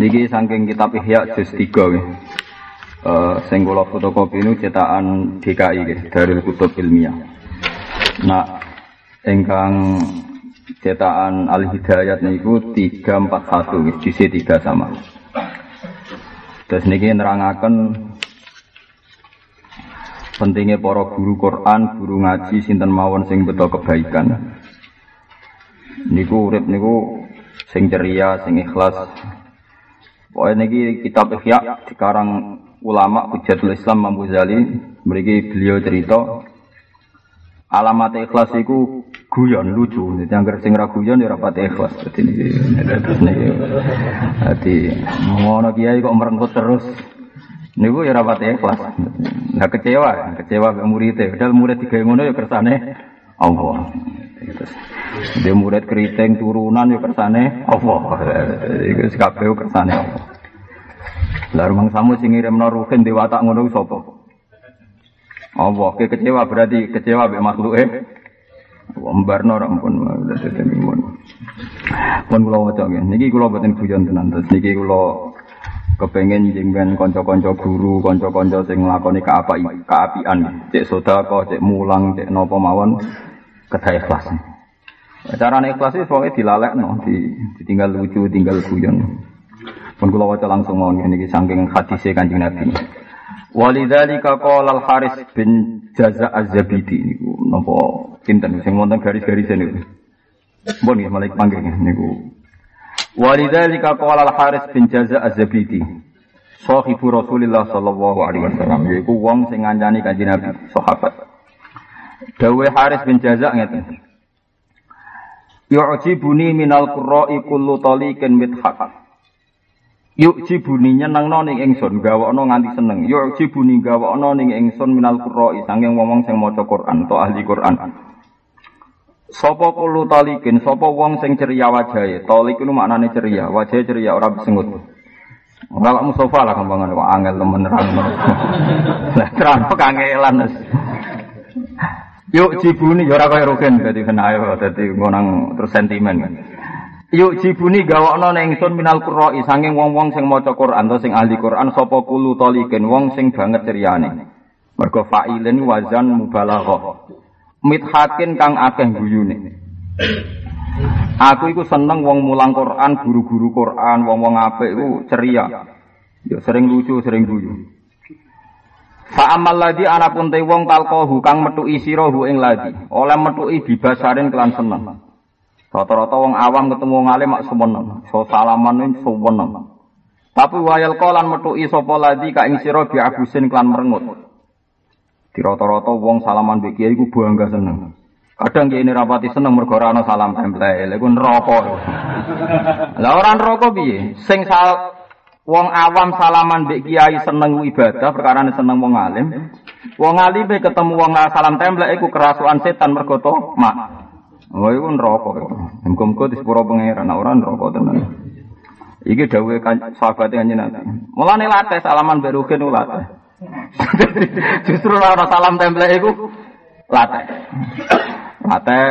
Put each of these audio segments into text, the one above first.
Niki saking kitab Ihya juz 3 nggih. Eh sing kula fotokopi nu cetakan DKI nggih, Darul Kutub Ilmiah. Nah, ingkang cetakan Al Hidayat niku 341 nggih, juz 3 sama. Terus niki nerangaken pentingnya para guru Quran, guru ngaji sinten mawon sing beto kebaikan. Niku urip niku sing ceria, sing ikhlas, Pokoknya ini kitab Ihya sekarang ulama Hujatul Islam Imam Ghazali memiliki beliau cerita alamat ikhlas itu guyon lucu. Jadi yang sing ra guyon ya rapat ikhlas. Jadi ini Jadi ngono kiai kok merengkut terus. Niku ya rapat ikhlas. Nah kecewa, kecewa ke muridnya. Padahal murid tiga ngono ya kersane Allah. Dia murid keriting turunan ya kersane Allah. Iku kabeh kersane Allah. Lah rumang samu sing ngirimno ruhin di watak ngono sapa? Allah, ke kecewa berarti kecewa mbek makhluke. Wambarno ora ampun dadi mun. Pun kula waca nggih. Niki kula boten guyon tenan. Terus niki kula kepengen jengben kanca-kanca guru, kanca-kanca sing nglakoni kaapi, kaapian, cek sedekah, cek mulang, cek napa mawon kedah ikhlas. Cara ikhlas itu pokoknya dilalekno, di, ditinggal lucu, tinggal guyon. Pun kula waca langsung mau niki saking hadise Kanjeng Nabi. Walidzalika qala Al-Haris bin Jaza Az-Zabidi niku napa kinten sing wonten garis-garis niku. Mbon nggih malah panggil niku. Walidzalika qala Al-Haris bin Jaza Az-Zabidi. Sahibu Rasulillah sallallahu alaihi wasallam yaiku wong sing ngancani Kanjeng Nabi sahabat. Dawe Haris bin Jaza ngeten. Yu'jibuni minal qurra'i kullu taliqin mithaq. Yuk jibuni nyenengno ning ingsun gawakno nganti seneng. Yuk jibuni gawakno ning ingsun minal qurra'i sanging wong sing maca Quran atau ahli Quran. Sapa kulo talikin, sapa wong sing ceria wajahe. Talik itu maknane ceria, wajahe ceria ora besengut. Ora Mustafa lah kambangan kok angel temen nerang. Lah terang kangelan. Yuk jibuni ya ora kaya rugen dadi kena ayo dadi ngonang terus sentimen. Yuk jibuni gawakno ning ingsun minal qurra'i sanging wong-wong sing maca Quran atau sing ahli Quran sapa kulu talikin wong sing banget ceryane. Mergo fa'ilin wazan mubalaghah. Mithakin kang akeh guyune. Aku iku seneng wong mulang Quran, guru-guru Quran, wong-wong apik iku ceria. Ya sering lucu, sering guyu. Fa amal ladhi anapun te wong talqahu kang metuki sirahu ing ladi, oleh metuki bibasarin kelan seneng. Rata-rata wong awam ketemu wong alim mak semeneng, so salaman ning semeneng. Tapi wayal kolan metuki sapa ladi ka ing sira bi abusin kelan merengut. Di rata-rata wong salaman mbek kiai iku bangga seneng. Kadang kiai rapati seneng mergo ora ana salam tempel, iku neraka. Lah ora neraka piye? Sing sal Wong awam salaman mbek kiai seneng ibadah perkara seneng wong alim. Wong alim ketemu wong salam templek iku kerasukan setan mergo mak. Oh iku neraka. Muga-muga di sepuro pangeran ora neraka tenan. Iki dawuhe kan sahabat kanjeng Nabi. Mulane salaman mbek rugen latih. Justru ora salam templek iku latih. Latih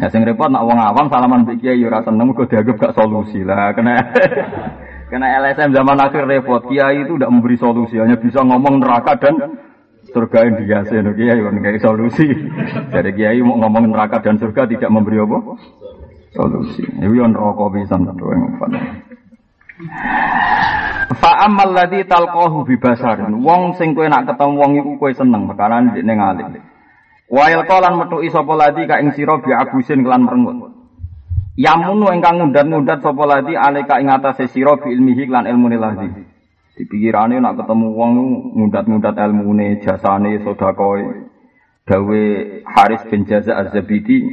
Ya sing repot nak wong awam salaman mbek kiai ora seneng kok dianggap gak solusi lah. Kena kena LSM zaman akhir repot. Kiai itu tidak memberi solusi, hanya bisa ngomong neraka dan surga yang dihiasi. No, kiai kan kayak solusi. Jadi kiai mau ngomong neraka dan surga tidak memberi apa? Solusi. Ini yang rokok bisa tentu yang Fa amal ladzi talqahu bi basarin. Wong sing kowe nak ketemu wong iku kowe seneng perkara ning alim. Wail kolan metuki sapa ladi ka ing sira bi abusin kelan merengut. Yamunu ingkang ngundat-ngundat sapa ladi alika ing atase sira bi ilmihi lan ilmune ladi. Dipikirane nak ketemu wong ngundat-ngundat ilmune, jasane, sedakoe. Dawe Haris bin Jaza Az-Zabidi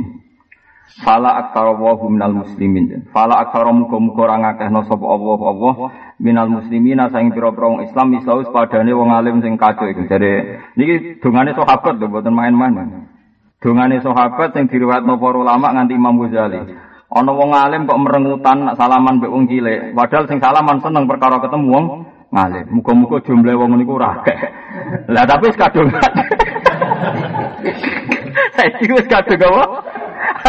Fala aktsara wa minal muslimin. Fala aktsara muga-muga ora ngakehno sapa Allah Allah minal muslimina saing pira-pira wong Islam islaus padane wong alim sing kacau iku. Jadi niki dongane sahabat lho mboten main-main. Dongane sahabat sing diriwayatno para ulama nganti Imam Ghazali. Ana wong alim kok merengutan salaman mbek wong cilik. Padahal sing salaman seneng perkara ketemu wong ngalim. Muga-muga jumlah wong niku ora. Lah tapi wis kadung. Saiki wis kadung apa?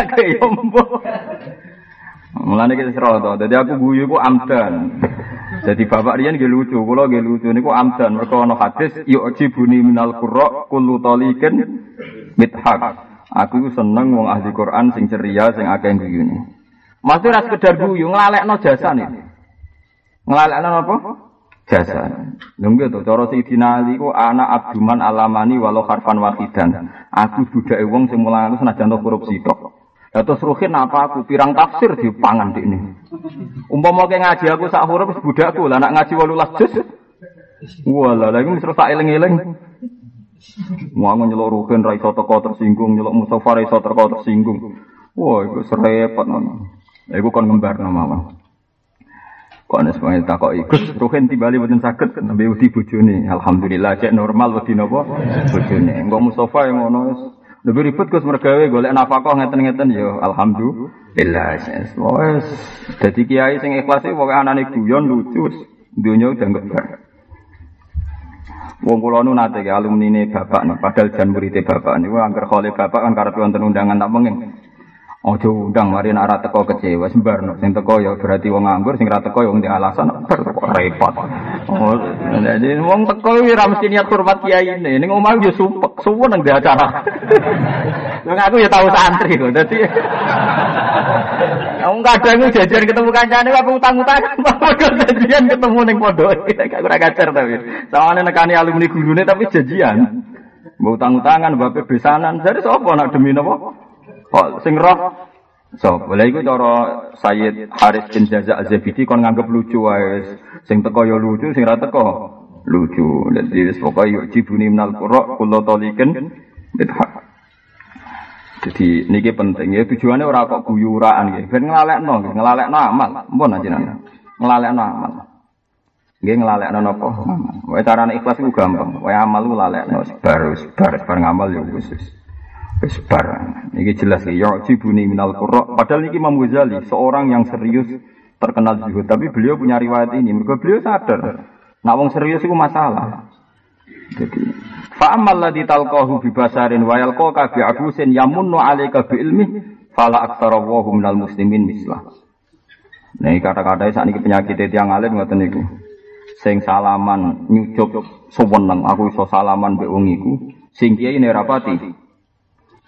Akeh yo mbok. Mulane. Jadi aku guyu ku amdan. Jadi bapak Rian nggih lucu, kula nggih lucu niku amdan mergo ana hadis yu'jibuni minal qurra kullu taliqin mithaq. Aku seneng wong ahli Quran sing ceria sing akeh guyune. Mesti ora sekedar guyu, nglalekno jasane. Nglalekno apa? Jasa. Lho to cara Sayyidina Ali ku anak abduman alamani walau harfan wahidan. Aku budake wong sing mulang senajan korupsi tok. Terus ruhin apa aku pirang tafsir di pangan di ini. Umpama kayak ngaji aku sak huruf budakku lah nak ngaji 18 juz. Wala lagi misal tak eling-eling. Mau nyelok ruhin ra iso tersinggung, nyelok Mustafa ra iso tersinggung. Wah, iku serepot ngono. Iku kon ngembar nama Kok tak kok ikut ruhin tiba boten saged nembe wedi bojone. Alhamdulillah cek normal wedi napa bojone. Engko Mustafa yang ngono lebih ribet Gus mergawe golek nafkah ngeten-ngeten ya alhamdulillah. Wes dadi kiai sing ikhlas iki pokoke anane guyon lucu dunya udah ngebar. Wong kula nu nate ke alumni ne bapak nih, padahal jan murid bapak niku angger khole bapak kan karep wonten undangan tak pengen. Ojo undang mari nak ora teko kecewa sembarno sing teko ya berarti wong nganggur sing ora teko ya di alasan repot. Oh, jadi wong teko iki ora mesti niat hormat kiai ini. Ning omah yo suwun nang di acara. Wong aku ya tahu santri kok. Dadi Wong kadang jajan ketemu kancane apa utang-utang. Janjian ketemu ning pondok. Gak ora kacer tapi. Sawane nekani alumni gurune tapi janjian. Mbok utang-utangan, mbok besanan. Jadi sapa nak demi napa? Kok sing roh So, boleh iku cara Sayyid Haris bin Jaza Az-Zabidi kon nganggep lucu wae. Sing teko ya lucu, sing ra teko lucu. Wis pokoke yuk jibuni minal qura kullu talikin bidhaq. Jadi niki penting ya tujuannya ora kok guyuraan nggih. Ben nglalekno, nglalekno amal. Mpun ajenengan. Nglalekno amal. Nggih nglalekno napa? Wae carane ikhlas iku gampang. Wae amal ku lalekno bar bar bar ngamal ya wis. Wis bar. Niki jelas ya jibuni minal qurra. Padahal niki Imam Ghazali seorang yang serius terkenal zuhud, tapi beliau punya riwayat ini. Mergo beliau sadar, nak wong serius itu masalah. Jadi, fa amal ladzi talqahu bi basarin wa yalqaka bi abusin yamunnu alayka bi ilmi fala aktsara wa minal muslimin mislah. Nah, kata-kata saat ini penyakit yang alim ngoten niku. Sing salaman nyucuk suweneng aku iso salaman mbek wong iku. Sing kiai ne rapati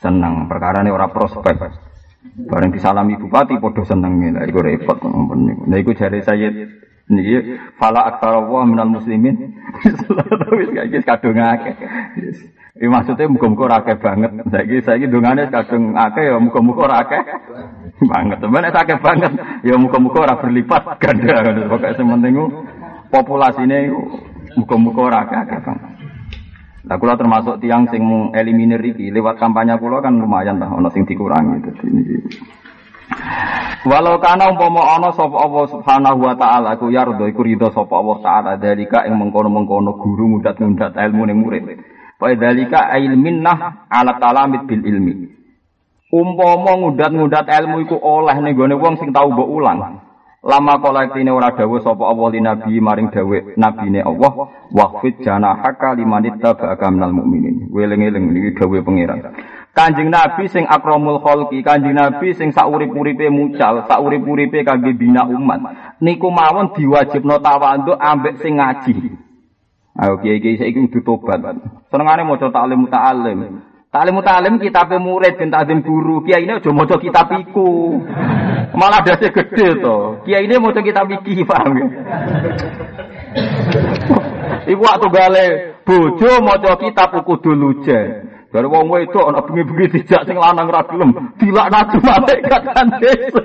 seneng perkara ini orang prospek bareng disalami bupati podo seneng lah iku repot niku nah iku jare saya niki fala aktsara wa minal muslimin wis gak kadung akeh Ini maksudnya muka-muka ora akeh banget. Saiki saiki dongane kadung akeh ya muka-muka ora akeh banget. Temen akeh banget ya muka-muka ora berlipat ganda. Pokoke sementing populasine muka-muka ora akeh banget. Nah, kula termasuk tiang sing eliminir iki lewat kampanye kula kan lumayan lah ana sing dikurangi dadi. Walau kana umpama ana sapa Allah Subhanahu wa taala ku yardo iku ridho sapa Allah taala dalika ing mengkono-mengkono guru mudat-mudat ilmu ning murid. Wa dalika ilminnah ala talamit bil ilmi. Umpama ngudat-ngudat ilmu iku oleh ning gone wong sing tau mbok ulang. Lama kolektine ora dawuh sapa Allah li nabi maring dawuh nabine Allah waqfid janahaka limanit tabaka minal mukminin. Weling-eling niki dawuh pangeran. Kanjeng Nabi sing akramul khalqi, Kanjeng Nabi sing saurip-uripe mucal, saurip-uripe kangge bina umat. Niku mawon diwajibno tawadhu ambek sing ngaji. Ayo kiai-kiai saiki kudu tobat. Senengane maca taklim muta'allim. Taklim muta'allim kitab murid ben takdim guru. Kiai ini aja maca kitab iku. Malah dasi gede to. Kiai ini maca kitab iki, paham ya? Iku waktu gale bojo maca kitab kudu lujen. Dari wong wedok ana bengi-bengi dijak sing lanang ra gelem, dilaknati malaikat kan deso.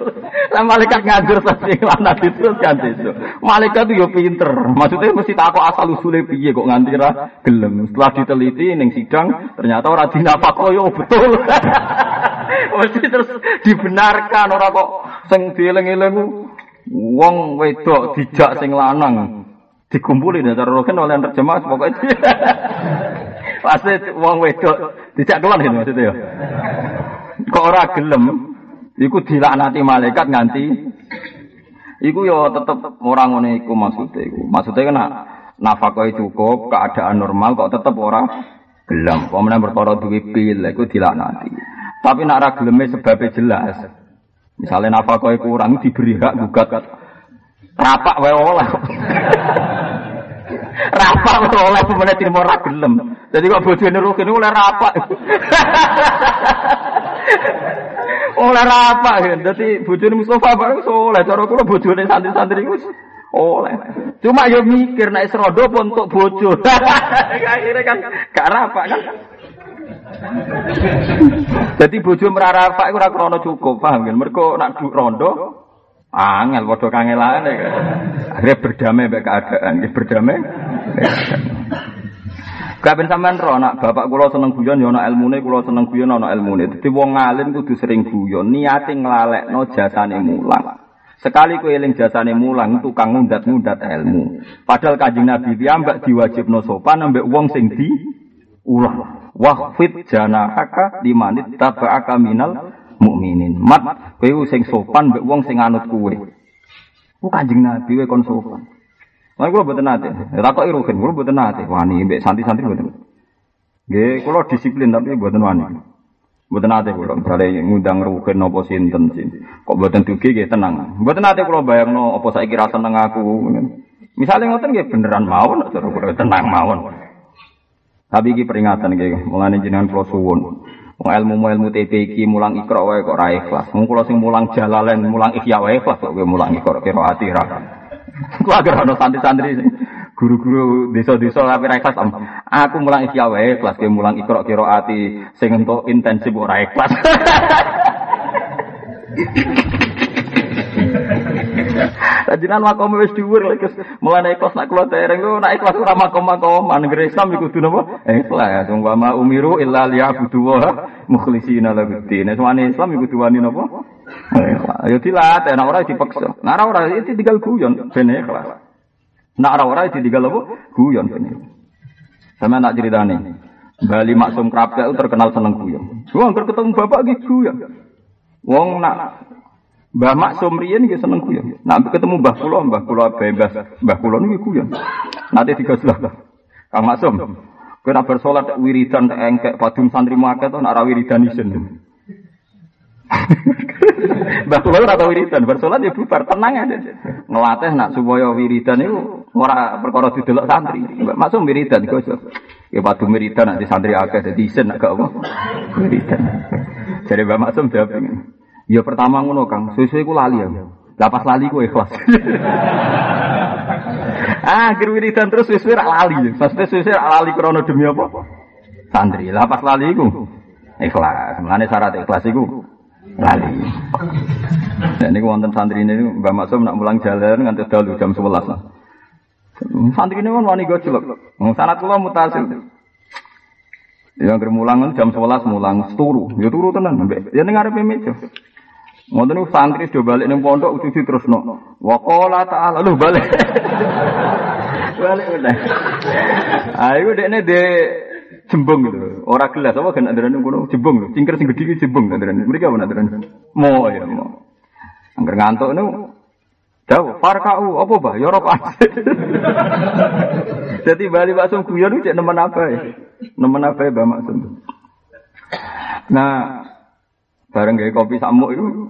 Lah malaikat ngajar sing lanang itu kan deso. Malaikat yo pinter. Maksudnya mesti takok asal usule piye kok nganti ra gelem. Setelah diteliti ning sidang ternyata ora dinafako yo betul. Mesti terus dibenarkan ora kok sing dieling-eling wong wedok dijak sing lanang dikumpulin ya roken oleh terjemah pokoknya pasti wong wedok dijak kelan gitu maksudnya ya. Kok ora gelem? Iku dilaknati malaikat nganti. Iku yo tetep orang ngono iku maksudnya iku. Maksudnya kan nafkah cukup keadaan normal kok tetep ora gelem. Pemenang perkara duwe pil iku dilaknati. Tapi nak ra geleme sebabnya jelas. Misalnya nafkah kurang diberi hak gugat. Rapak wae rapak oleh pemenang terima ra gelem. Jadi kok bojone rukin oleh rapak oleh rapak kan jadi bojone Mustafa bareng soleh cara kula bojone santri-santri iku oleh. Cuma yo mikir nek serodo untuk bojo? Akhirnya kan gak rapak kan? Jadi bojo merarapak iku ora krana cukup paham kan mergo nak rondo angel padha kangelane kan akhirnya berdamai mbek keadaan berdamai Kabeh sampean ro nak bapak kula seneng guyon ya ana ilmune, kula seneng guyon ana ilmune. Dadi wong alim kudu sering guyon, niate nglalekno jasane mulang. Sekali kowe eling jasane mulang tukang ngundat-ngundat ilmu. Padahal Kanjeng Nabi piyambak diwajibno sopan ambek wong sing di ulah. Wahfid janahaka limanit taba'aka minal mukminin. Mat kowe sing sopan mbek wong sing anut kowe. Ku Kanjeng Nabi kowe kon sopan. Lah kula mboten nate. Takoki rugen kula mboten nate. Wani mbek santri-santri mboten. Nggih, kula disiplin tapi mboten wani. Mboten nate kula misale ngundang rugen napa sinten sin. Kok mboten dugi nggih tenang. Mboten nate kula bayangno apa saiki ra seneng aku. Misalnya ngoten nggih beneran mawon kula tenang mawon. Tapi iki peringatan nggih, mulane jenengan kula suwun. Wong ilmu ilmu TP iki mulang ikra wae kok ra ikhlas. Wong kula sing mulang jalalen, mulang ihya wae ikhlas kok mulang ikra kira ati ra. Ku agar ono santri-santri guru-guru desa-desa tapi ra ikhlas. Aku mulang isya wae kelas ke mulang ikra kira ati sing entuk intensif ora ikhlas. Tajinan makom wis dhuwur lek mulane ikhlas nak kula dereng lho nak ikhlas ora makom-makom negeri Islam iku kudu napa? Ikhlas. Wong wa umiru illa liya'budu wa mukhlishina lahu din. Semane Islam iku kudu wani napa? Ikhlas. Ya dilatih nek ora dipaksa. Nek ora itu tinggal guyon ben ikhlas. Nek ora ora ditinggal apa? Guyon ben. Sama nak ceritane. Bali Maksum itu terkenal seneng guyon. Wong ketemu bapak gitu guyon. Wong nak Mbah Maksum riyen nggih seneng guyon. Nak ketemu Mbah kula, Mbah kula bebas, Mbah kula niku. Nanti digaslah. Kang Maksum, kowe nak bersolat wiridan engkek padum santri akeh to nak ra wiridan isin. Mbah kula ora tau wiridan, bersolat ya bubar tenang aja. Ngelatih nak supaya wiridan itu ora perkara didelok santri. Mbak Maksum wiridan gosok. Ya padum wiridan nanti santri akeh dadi isin gak apa. Wiridan. Jadi Mbak Maksum jawab ini. Ya pertama ngono Kang, suwe-suwe ku lali ya. Lah pas lali ku ikhlas. ah, akhir wiridan terus suwe-suwe rak lali. Maksudnya suwe-suwe rak lali krana demi apa? Santri. Lah pas lali ku ikhlas. Mulane syarat ikhlas iku lali. Dan ini wonten santri ini Mbak Maksum nak mulang jalan nganti dalu jam 11 lah. Santri ini kan wani gojlok. Sanat kula mutasil. Ya mulang jam 11 mulang turu. Ya turu tenan mbek. Ya ning arepe meja. Ngoten niku santri do balik ning pondok cuci terusno. Wa qala ta'ala lu balik. balik udah. Ayo dekne de jembung gitu. Ora gelas apa kan andaran ngono jembung lho. Cingkir sing gedhe iki jembung andaran. Mriki apa andaran? Mo ya mo. Angger ngantuk niku Jauh, farkau, apa bah? Ya rokok Jadi bali maksum guyon cek nemen apa ya? Nemen apa ya Mbak Maksum? Nah, bareng gaya kopi samuk itu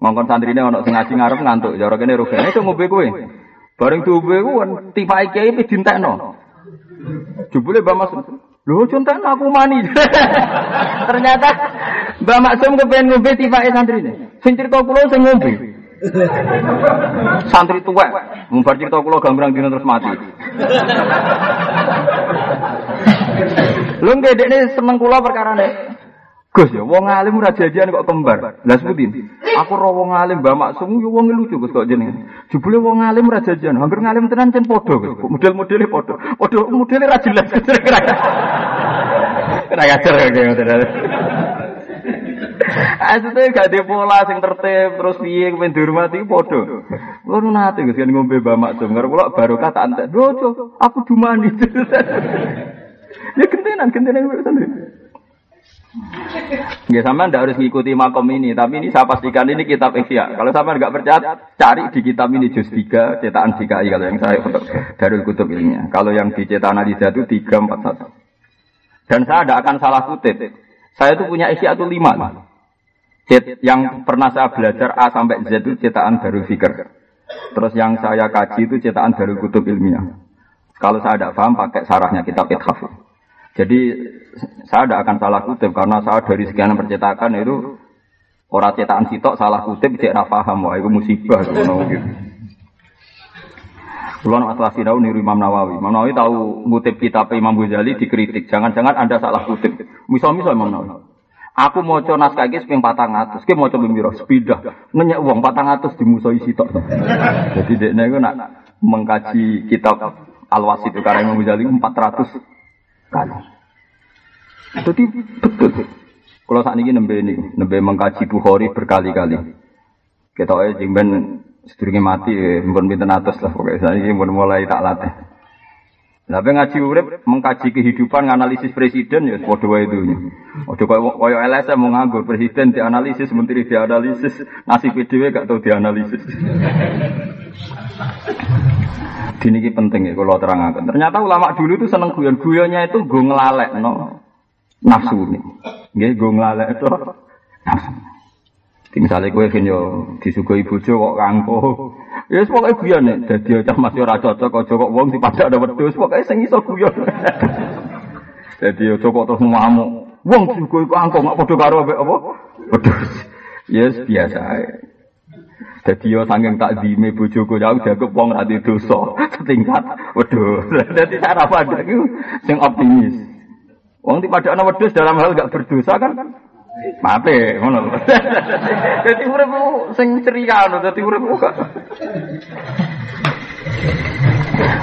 ngongkon santri ini ono sing ngaji ngarep ngantuk. Jaro kene rugane itu ngombe kowe. Bareng diombe ku tipai kiai pe dintekno. Jebule Mbak Maksum. Lho contek aku mani. Ternyata Mbak Maksum kepen ngombe tipai santri ini. Sing cerita kula sing ngombe. Santri tua, mumbar cerita kula gambrang dina terus mati. Lu nggak ini seneng kula perkara nih. Gus ya, wong alim ora jajan kok kembar. Lah sebutin. Aku ro wong alim Mbak Maksum yo wong lucu Gus kok jenenge. Jebule wong alim ora jajan, hampir ngalim tenan cen padha Gus. Model-modele padha. Padha modele ra jelas kira-kira. Kira ngajar kayak ngoten. Asline gak ada pola sing tertib terus piye kepen dihormati padha. Kulo nate Gus kan ngombe Mbah Maksum karo kula barokah tak entek. Dojo, aku dumani. ya gentenan gentenan Ya sama ndak harus ngikuti makom ini, tapi ini saya pastikan ini kitab Ihya. Kalau sama nggak percaya, cari di kitab ini juz 3 cetakan DKI kalau yang saya untuk Darul Kutub ilmiah. Kalau yang di cetakan Aliza itu 341. Dan saya tidak akan salah kutip. Saya itu punya Ihya itu 5. Cet, yang pernah saya belajar A sampai Z itu cetakan Darul Fikr. Terus yang saya kaji itu cetakan Darul Kutub ilmiah. Kalau saya tidak paham pakai sarahnya kitab Ithaf. Jadi saya tidak akan salah kutip karena saya dari sekian percetakan itu orang cetakan sitok salah kutip tidak rafaham wah itu musibah gitu. Kulon aslah sinau niru Imam Nawawi. Imam Nawawi tahu ngutip kitab Imam Ghazali dikritik. Jangan-jangan Anda salah kutip. Misal-misal Imam Nawawi. Aku mau coba naskah ini sepeng patang atas, kita mau coba biro sepidah, ngeyak uang patang atas di musawi sitok. Jadi dia nak mengkaji kitab Al-Wasid itu karena Imam Ghazali 400 kalah. Jadi betul. Kalau saat ini nembe ini, nembe mengkaji Bukhari berkali-kali. Kita aja jengben sedurungnya mati, eh, mungkin pinten atas lah pokoknya. Saat ini mulai tak latih. Nah, ngaji urip mengkaji kehidupan, analisis presiden ya padha wae itu. Ojo koyo koyo LSM mau nganggur presiden dianalisis, menteri dianalisis, nasib PDW gak tau dianalisis. Dini ini penting ya kalau terangkan. Ternyata ulama dulu itu seneng guyon. Guyonnya itu gue ngelalek no nafsu ini. Gue gue ngelalek itu nafsu. Misalnya gue kan yo disuguhi bojo kok kangko. Ya yes, pokoknya guyon nih. Jadi cah masih ora cocok kok joko wong si pada ada wedhus. Pokoknya sing iso guyon. Jadi yo kok terus ngamuk. Wong disuguhi kangko nggak padha karo apa? Wedhus. Yes biasa. Jadi yo saking tak dime bojoku jauh jago wong ra dosa setingkat. Waduh, dadi cara pada iku sing optimis. Wong di pada ana wedhus dalam hal gak berdosa kan mati ngono. Dadi urip sing ceria ngono, dadi urip kok.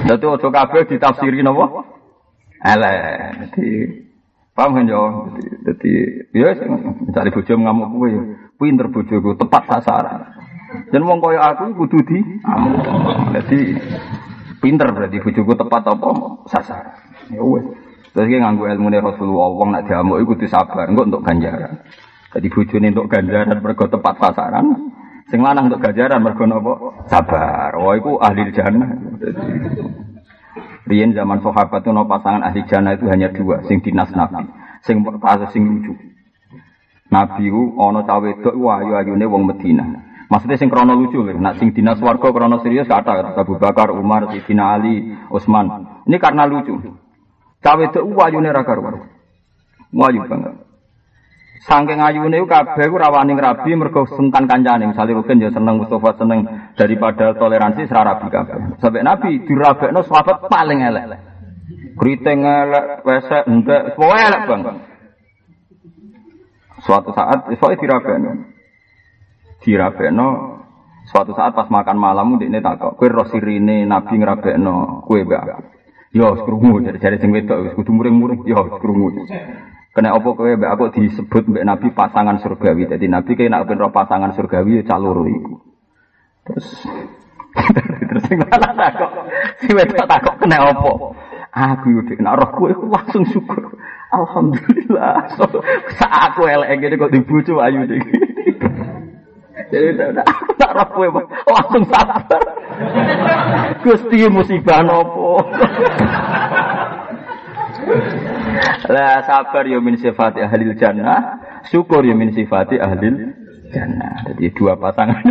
Dadi ojo kabeh ditafsiri napa? Elek. Dadi paham kan yo? Dadi ya mencari bojo ngamuk kowe. Pinter bojoku tepat sasaran. Dan wong kaya aku kudu di Jadi pinter berarti bojoku tepat apa sasaran. Ya wes. Terus ki nganggo ilmune Rasulullah wong nak diamuk iku kudu sabar engko untuk ganjaran. Jadi bojone untuk ganjaran mergo tepat sasaran. Sing lanang untuk ganjaran mergo napa? Sabar. Wah iku ahli jannah. Riyen zaman sahabat itu no pasangan ahli jannah itu hanya dua, sing dinas nabi, sing kasus sing lucu. Nabi ku ana cawe wedok ayu-ayune wong Madinah. Maksudnya sing krono lucu lho. Nak sing dinas warga krono serius kata Abu Bakar, Umar, Sayyidina Ali, Utsman. Ini karena lucu. Cawe itu wayune ra karuan. Wayu banget. Saking ayune ku kabeh ku rawani rabi mergo sengkan kancane. Misale Rukin ya seneng Mustafa seneng daripada toleransi sera rabi kabeh. Sampai Nabi dirabekno sahabat paling elek. Kriting elek, wesek, entek, semua elek bang. Suatu saat, soalnya dirabekno dirabekno suatu saat pas makan malam ini takok kue rosirine nabi ngerabekno kue mbak yo krungu jadi jadi sing wedok wis kudu muring-muring. Yo krungu. Kena apa kue mbak? Aku disebut mbak nabi pasangan surgawi. Jadi nabi kayak nak roh pasangan surgawi ya calur iku. Terus terus sing malah takok si wedok takok kena apa? Aku yo nak roh kue langsung syukur. Alhamdulillah. So, aku elek gini kok dibujuk ayu deh jadi aku tak roh kowe langsung sabar. Gusti musibah nopo. Lah sabar yo min sifati ahli jannah, syukur yo min sifati ahli jannah. Jadi dua pasangan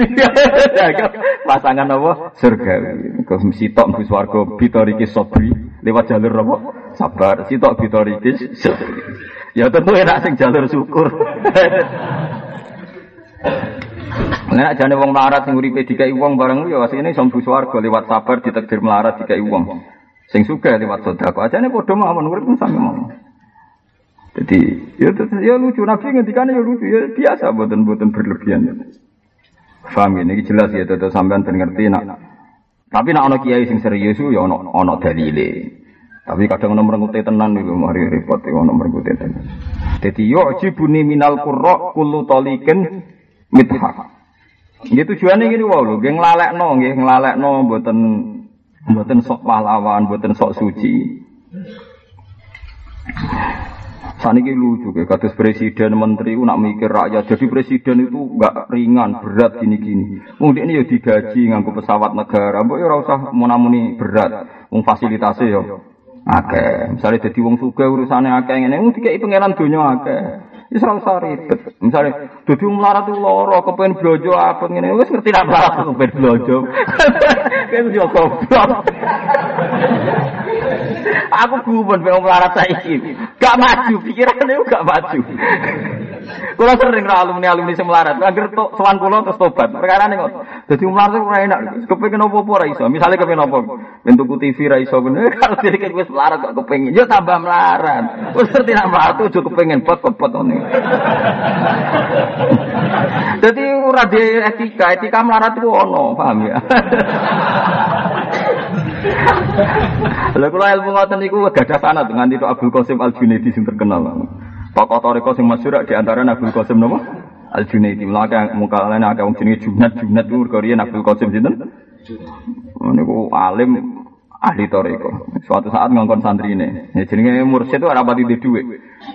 pasangan apa? Surga. Kau sitok mbus warga bitoriki sobri lewat jalur apa? Sabar. Sitok bitoriki Ya tentu enak sing jalur syukur. Nek jane wong melarat sing uripe dikai wong bareng ya asline iso mlebu swarga lewat sabar ditakdir melarat dikai wong. Sing suka lewat sedekah. Ajane padha mawon urip sami mawon. Jadi ya, ya lucu Nabi ngendikane ya lucu ya biasa boten-boten berlebihan. Faham ini jelas ya tetap sampean ben ngerti nak. Tapi nak ana kiai sing serius ya ana ana dalile. Tapi kadang nomor ngute tenan niku mari repot ya nomor ngute tenan. Dadi yu'jibuni minal qurra kullu taliqin mithaq. Nggih tujuane ngene wae lho, nggih nglalekno, nggih nglalekno mboten mboten sok pahlawan, mboten sok suci. Saniki lucu kayak kados presiden menteri ku nak mikir rakyat. Jadi presiden itu enggak ringan, berat gini-gini. Mungkin ini ya digaji nganggo pesawat negara. Mbok ya ora usah munamuni berat. Wong fasilitasnya ya akeh. Misalnya jadi wong sugih urusane akeh ngene, wong dikeki pangeran donya akeh. Ora usah ribet. Misale dadi wong melarat tuh lara kepen blojo apa ngene, wis ngerti nak melarat kepen blojo. Kan yo goblok. Aku gumun pengen melarat saiki. Gak maju, pikirannya gak maju. Kulo sering ra alumni alumni sing melarat, anggere to sowan kula terus tobat. Perkara kok. Dadi melarat ora enak. Kepengin apa-apa ora iso. Misale kepengin apa? Bentuk TV ra iso bener. Kalau dhewe wis melarat kok kepengin, yo tambah melarat. Wis ngerti nak melarat ojo kepengin pot-pot ngene. Dadi ora di etika, etika melarat ku ono, paham ya? Lha kula ilmu ngoten niku gadah sanad nganti tok Abdul Qasim Al Junaidi sing terkenal. Tokoh toriko sing masyhur di antara Abdul Qasim napa? Al Junaidi. Mulane muka lain akeh wong jenenge Junad Junad ku mergo riyen Abdul Qasim sinten? Niku alim ahli toriko. Suatu saat ngongkon santri ini. Ya, jenenge mursyid itu ora pati di dhuwit.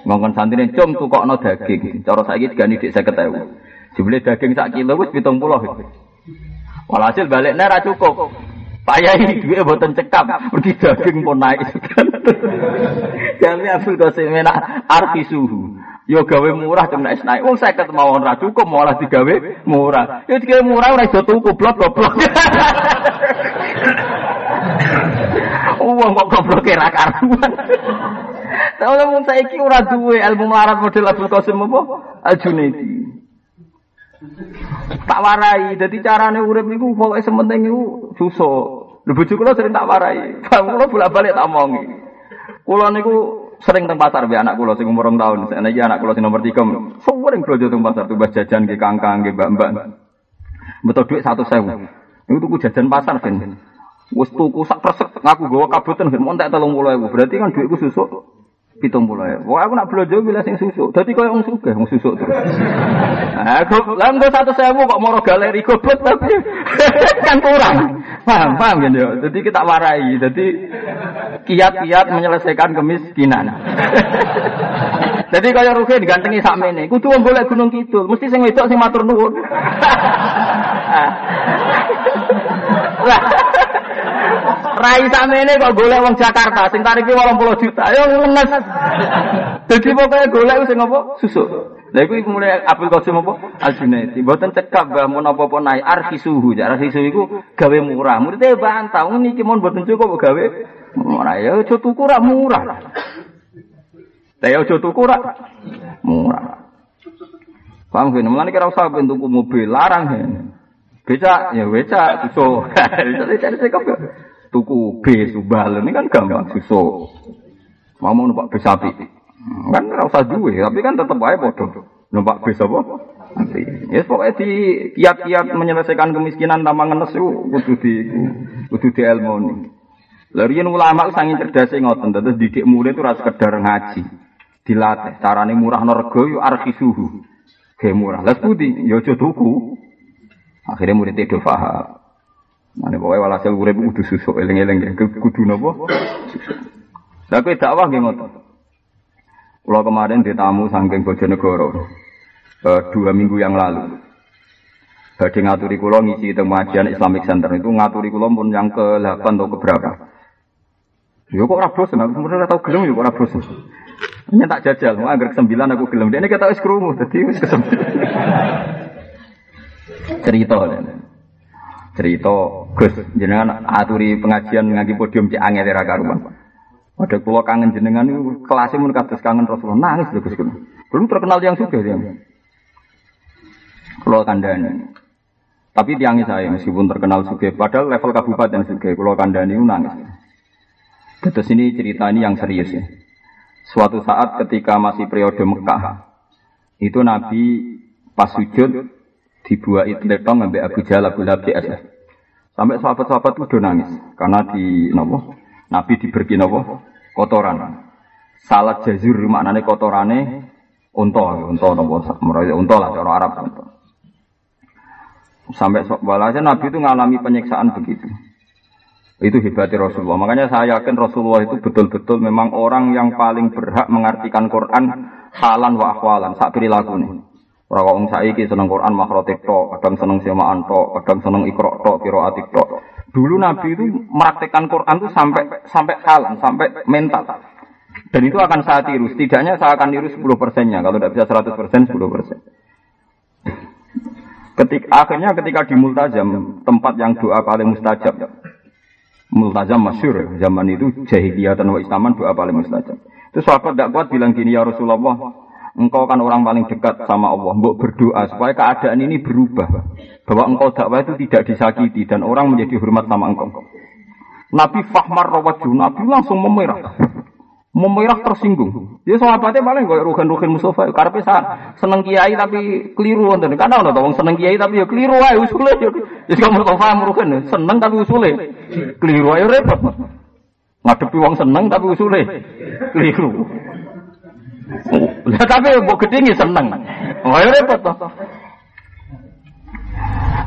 Ngongkon santri ini cum tukokno daging. Cara saiki digani dik 50.000. Jebule daging sak kilo wis 70. Walhasil baliknya ra cukup. Payah ini duit buatan cekap, pergi daging pun naik. Kami Abdul Qasim enak arti suhu. Yo gawe murah cuma naik naik. Wong saya ketemu orang ra cukup malah digawe murah. Yo digawe murah ora iso tuku blok blok. Uang kok goblok ra karuan. Tahu wong saiki ora duwe ilmu melarat model Abdul Qasim apa? Al Junaidi. Tak warai, jadi carane urip niku pokoke sementing niku susah. Lho bojo kula sering tak warai. Bang kula bolak-balik tak omongi. Kula niku sering teng pasar be anak kula sing umur 2 tahun. Saiki anak kula sing nomor 3. Sering blojo teng pasar tuh jajan nggih kangkang nggih mbak-mbak. Betul duit 100.000. Niku tuku jajan pasar ben. Wis tuku sak persek ngaku gawa kabutan ben montek 30.000. Berarti kan duitku susuk pitung puluh. Wah aku nak belanja bila sing susuk. Jadi kau yang suka, yang susuk terus. Aku lah enggak satu sewu kok moro galeri goblok tapi kan kurang. Paham, paham kan ya. Jadi kita warai. Jadi kiat-kiat menyelesaikan kemiskinan. Jadi kaya rugi digantengi sakmene. Kudu wong golek gunung kidul, mesti sing wedok sing matur nuwun. Rai ini kok golek wong Jakarta sing tarife 80 juta. Yo ngenes. Dadi pokoke golek sing apa? Susu. Lha iku mulai Abdul Qasim apa? Al Junaidi. Mboten cekap Mbah mun apa-apa naik arfi suhu. Arfi suhu iku gawe murah. Muridé bantah wong niki mun mboten cukup gawe murah. Ya aja tuku ra murah. Lah ya aja tuku ra murah. Paham gini, mulane kira usah tuku mobil larang ya. Becak ya becak susu. Becak ya tuku B subal ini kan gampang susu. Mau mau numpak bis sapi. Kan ora usah duwe, tapi kan tetep wae padha. Numpak bis apa? Nanti. Ya pokoknya di kiat-kiat menyelesaikan kemiskinan tanpa ngenes itu kudu di kudu di ilmu ini. Lalu ulama sangin cerdas ngoten, terus didik murid itu rasa sekedar ngaji, dilatih. Carane murah norgo yuk suhu, kayak murah. Lah budi, yo ya tuku. Akhirnya murid itu faham. Mane pokoke walhasil urip kudu susuk eling-eling kudu napa? Lah kowe dakwah nggih ngoten. Kemarin ditamu saking Bojonegoro. Uh, dua minggu yang lalu. Badhe ngaturi kula ngisi teng pengajian Islamic Center itu ngaturi kula pun yang ke-8 atau ke berapa. Yo kok ora bosen, aku sebenarnya tau gelem yo kok bosen. Ini tak jajal, mau anggar sembilan aku gelem. Ini kita wis krungu, dadi wis kesembilan. Cerita. cerita Gus jenengan aturi pengajian ngaji podium cek angel era karuan. Ada pulau kangen jenengan itu kelasnya mun kados kangen Rasulullah nangis lho Gus Belum terkenal yang sudah dia. Pulau kandani. Tapi tiangi saya meskipun terkenal suge, padahal level kabupaten suge, pulau kandani nangis. Terus ini cerita ini yang serius ya. Suatu saat ketika masih periode Mekah, itu Nabi pas sujud dibuat letong ngambil Abu Jahal Abu Lahab Sampai sahabat-sahabat itu nangis karena di nopo Nabi diberi nopo kotoran. Salat jazir maknane kotorane unta, unta napa meraya unta lah cara Arab unta. Sampai walhasil Nabi itu mengalami penyiksaan begitu. Itu hebatnya Rasulullah. Makanya saya yakin Rasulullah itu betul-betul memang orang yang paling berhak mengartikan Quran halan wa akhwalan, sak perilaku nih. Ora kok saiki seneng Quran makrotik tok, kadang seneng semaan tok, kadang seneng ikra tok, qiraatik tok. Dulu Nabi itu meraktekkan Quran itu sampai sampai halan, sampai mental. Dan itu akan saya tiru. Setidaknya saya akan tiru 10 persennya. Kalau tidak bisa 100 persen, 10 persen. Ketika, akhirnya ketika di Multazam, tempat yang doa paling mustajab. Multazam masyur, zaman itu jahiliyah dan wa doa paling mustajab. Itu sahabat tidak kuat bilang gini, ya Rasulullah, engkau kan orang paling dekat sama Allah. Mbok berdoa supaya keadaan ini berubah. Bahwa engkau dakwah itu tidak disakiti dan orang menjadi hormat sama engkau. Nabi Fahmar Rawaju, Nabi langsung memerah. Memerah tersinggung. Dia sahabatnya paling gue rugen rugen Mustafa. Karena saat seneng kiai tapi keliru wonten. Karena ono tawang seneng kiai tapi ya keliru ae usule. Jadi kamu Mustafa rugen seneng tapi usule keliru ae repot. Ngadepi wong seneng tapi usule keliru. Lah tapi mbok gedhe seneng. Oh ya repot toh.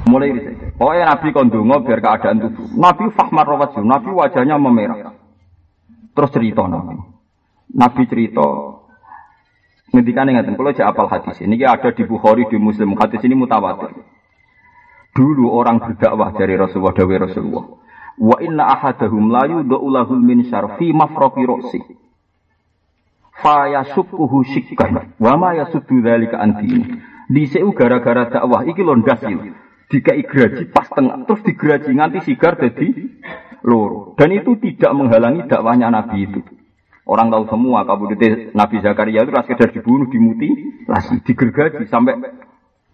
Mulai ini Pokoknya Nabi kondungo biar keadaan tubuh. Nabi Fahmar Rawajul, Nabi wajahnya memerah. Terus cerita Nabi. Nabi cerita Ngendikan ingatan, kalau apal hadis ini ada di Bukhari di Muslim hadis ini mutawatir. Dulu orang berdakwah dari Rasulullah Dawe Rasulullah. Wa inna ahadahum la yudha'ulahul min syarfi mafroqi roksi. Fa yasukkuhu syikkan. Wa ma yasuddu dzalika antini. Diseu gara-gara dakwah iki lho ndasil. Dikai graji pas tengah terus digraji nganti sigar jadi loro. Dan itu tidak menghalangi dakwahnya Nabi itu. Orang tahu semua kabudute Nabi Zakaria itu sekedar dibunuh, dimuti, lagi digergaji sampai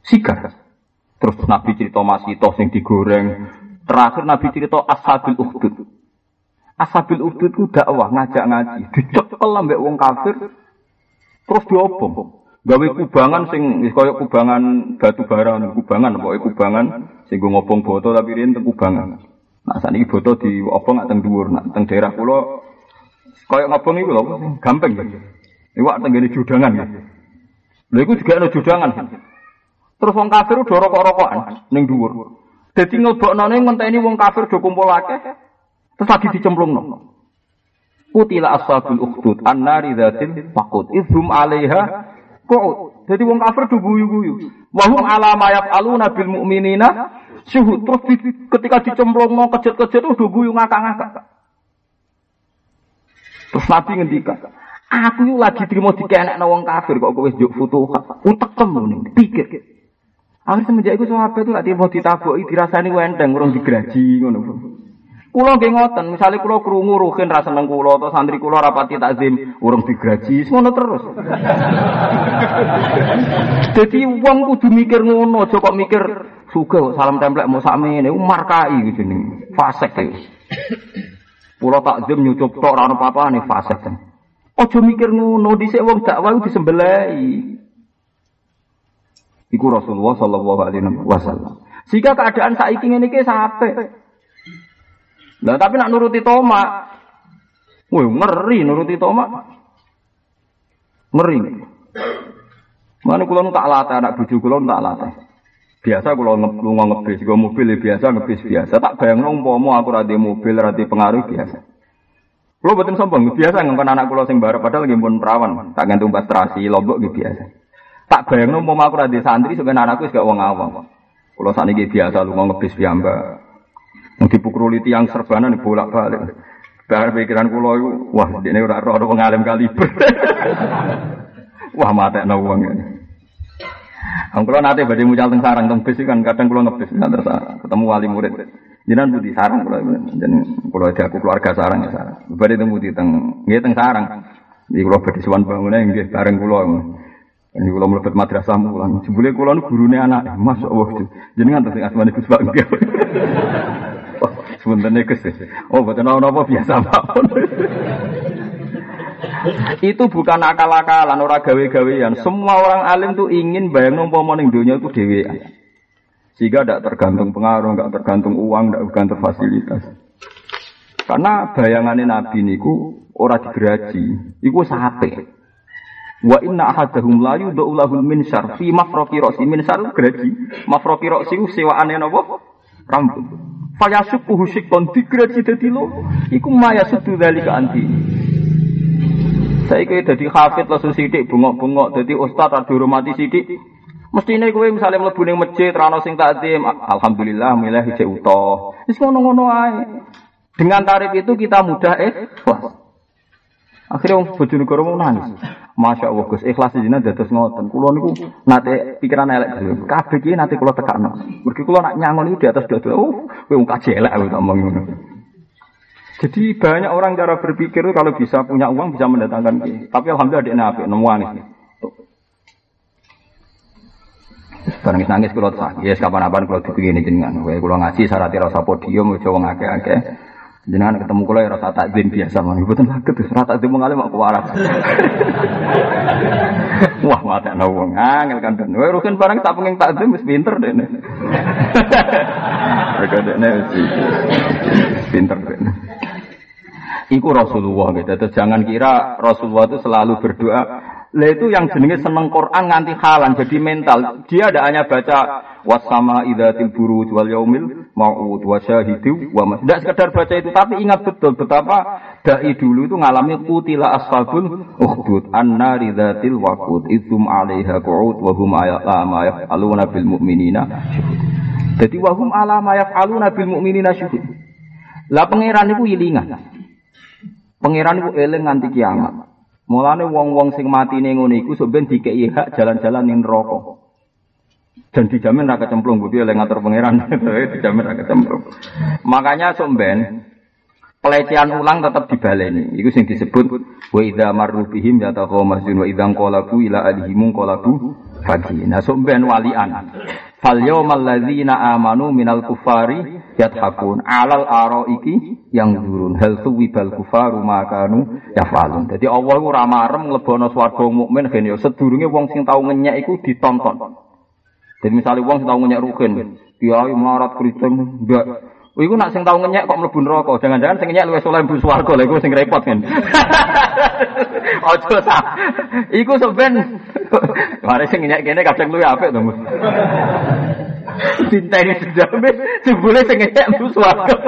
sigar. Terus Nabi cerita masih toh sing digoreng. Terakhir Nabi cerita Ashabil Ukhdud. Ashabil Ukhdud itu dakwah ngajak ngaji, dicekel ambek wong kafir terus diobong. Gawe kubangan sing kaya kubangan batu bara, kubangan pokoke kubangan sing go ngobong boto tapi riyen teng kubangan. Nah saat ini boto di obong teng dhuwur, nak teng daerah kula kaya ngobong iku lho gampang. Iwak teng ngene judangan. Lha iku juga ana judangan. Terus wong kafir udah rokok-rokokan ning dhuwur. Dadi ngelbokno ning ngenteni wong kafir do kumpul akeh terus lagi dicemplungno. Kutila ashabul ukhdud an-nari dzatil faqud idhum 'alaiha Kok jadi wong kafir do guyu-guyu. Wa hum ala ma yaf'aluna bil mu'minina syuhud. Terus di, ketika dicemplungno kejet-kejet udah guyu ngakak-ngakak. Terus Nabi ngendikan, aku itu lagi terima dikenek wong kafir kok kowe njuk futuhat. Utekem ning pikir. Akhir semenjak itu sahabat itu lagi mau ditaboki dirasani wenteng urung digraji ngono. Kulo nggih ngoten, misale kulo krungu ruhin ra seneng kulo atau santri kulo rapati takzim urung digraji, ngono terus. Jadi wong kudu mikir ngono, aja kok mikir sugih salam templek mau sakmene, markai gitu nih, fasek ya. Kulo takzim nyucup tok ora ono apa-apane fasek. Aja mikir ngono, dhisik wong dakwah disembelai. Iku Rasulullah sallallahu alaihi wasallam. Jika keadaan saiki ngene iki sampe Lah tapi nak nuruti Toma, wah ngeri nuruti Toma. Ngeri. Mana kulo tak latih anak bojo kulo tak latih. Biasa kulo lunga ngebis, gue mobil ya biasa ngebis biasa. Tak bayang umpama aku rada mobil rada pengaruh biasa. Kulo betul sombong, biasa ngomong anak kulo sing barep padahal lagi pun perawan, tak gantung pastrasi lombok gitu biasa. Tak bayang umpama aku rada santri sebenarnya anakku gak wong awam. Kulo saat ini biasa lunga ngebis piyambak. Yang dipukruli tiang serbanan bolak balik. Bahar pikiran kulo itu, wah ini ora roh wong alim kaliber. wah mate na wong. Ang kulo nate badhe mucal teng sarang teng bis kan kadang kulo ngebis nggak sarang ketemu wali murid. Jinan budi sarang kulo jen kulo aku keluarga sarang ya sarang. Badhe teng budi teng nggih teng sarang. Di kulo badhe suwan bangunan nggih bareng kulo. Ini kalau melebat madrasah mulan. Sebelum kulo nu gurune anak, masuk Allah. Jenengan terus asmane Gus Pak. Sebenarnya Gus. Oh, betul apa biasa mawon. itu bukan akal-akalan orang gawe-gawean. Semua orang alim tuh ingin bayang umpama ning dunia itu dewi. Sehingga tidak tergantung pengaruh, tidak tergantung uang, tidak tergantung fasilitas. Karena bayangannya Nabi niku ora digeraji, iku sape. Wa inna ahadahum la yudau lahul minsar fi mafroqi roksi minsar geraji. Mafroqi roksi sewaane napa? Rambut. Fayasukuhu sikon digeraji dadi lo. Iku maya sudu dalika anti. Saya kira jadi hafid langsung sidik bungok-bungok jadi ustad ada hormati sidik. Mestine kowe misalnya mlebu ning masjid rano sing takdim, alhamdulillah milih hijau utuh. Wis ngono-ngono. Dengan tarif itu kita mudah ikhlas. Akhirnya wong bojo negara mau nangis. Masya Allah Gus, ikhlas jenengan dados ngoten. Kulo niku nate pikiran elek dhewe. Kabeh iki nate kula tekakno. Mergi kula nak nyangon di atas dada. Oh, kowe wong kaji elek ngomong ngono. Jadi banyak orang cara berpikir itu kalau bisa punya uang bisa mendatangkan. Tapi alhamdulillah dia nabi nemu nangis. Barang nangis kalau tak, ya kapan-kapan kalau dipikir ini jenengan. Kowe kula ngaji syarat rasa podium, coba ngake-ngake. Jenengan ketemu kula ya rasa takzim biasa mah. Mboten saged rasa takzim mengalih mak kuwaras. Wah, mata wong angel kan ben. Kowe rugen barang tak pengen takzim wis pinter dene. Mereka dene wis pinter dene. Iku Rasulullah gitu. jangan kira Rasulullah itu selalu berdoa lah itu yang jenenge seneng Quran nganti halan jadi mental. Dia ada hanya baca wasama idatil buruj wal yaumil mau'ud wa syahidu wa. Tidak sekedar baca itu tapi ingat betul betapa dai dulu itu ngalami kutila ashabul ukhdud an-nari dzatil waqud idzum 'alaiha qu'ud wa hum ma yaf'aluna bil mu'minina Jadi wa hum ala ma yaf'aluna bil mu'minina syuhud. Lah pangeran iku ilingan. Pangeran iku eling nganti kiamat. Mulane wong-wong sing mati ning ngene iku sok ben dikeki hak jalan-jalan ning neraka. Dan dijamin ra kecemplung budi oleh ngatur pangeran. dijamin ra kecemplung. Makanya sok ben pelecehan ulang tetap dibaleni. Iku sing disebut wa idza marru bihim yataqamasun wa idza qalabu ila alihim qalabu. Nah sok ben walian. Fal yawmal ladzina amanu minal kufari yathakun alal araiki yang durun hal tuwibal kufaru makanu yafalun. Jadi Allah ora marem nglebono swarga mukmin gen yo sedurunge wong sing tau ngenyek iku ditonton. Jadi misalnya wong sing tau ngenyek rugen, kiai melarat keriting, enggak Oh, iku nak sing tau ngenyek kok mlebu neraka. Jangan-jangan sing ngenyek luwih saleh mlebu swarga. Lha iku sing repot kan. Ojo ta. Iku sampean mare sing ngenyek kene kadang luwih apik to. Dinteni sedame jebule sing ngenyek mlebu swarga.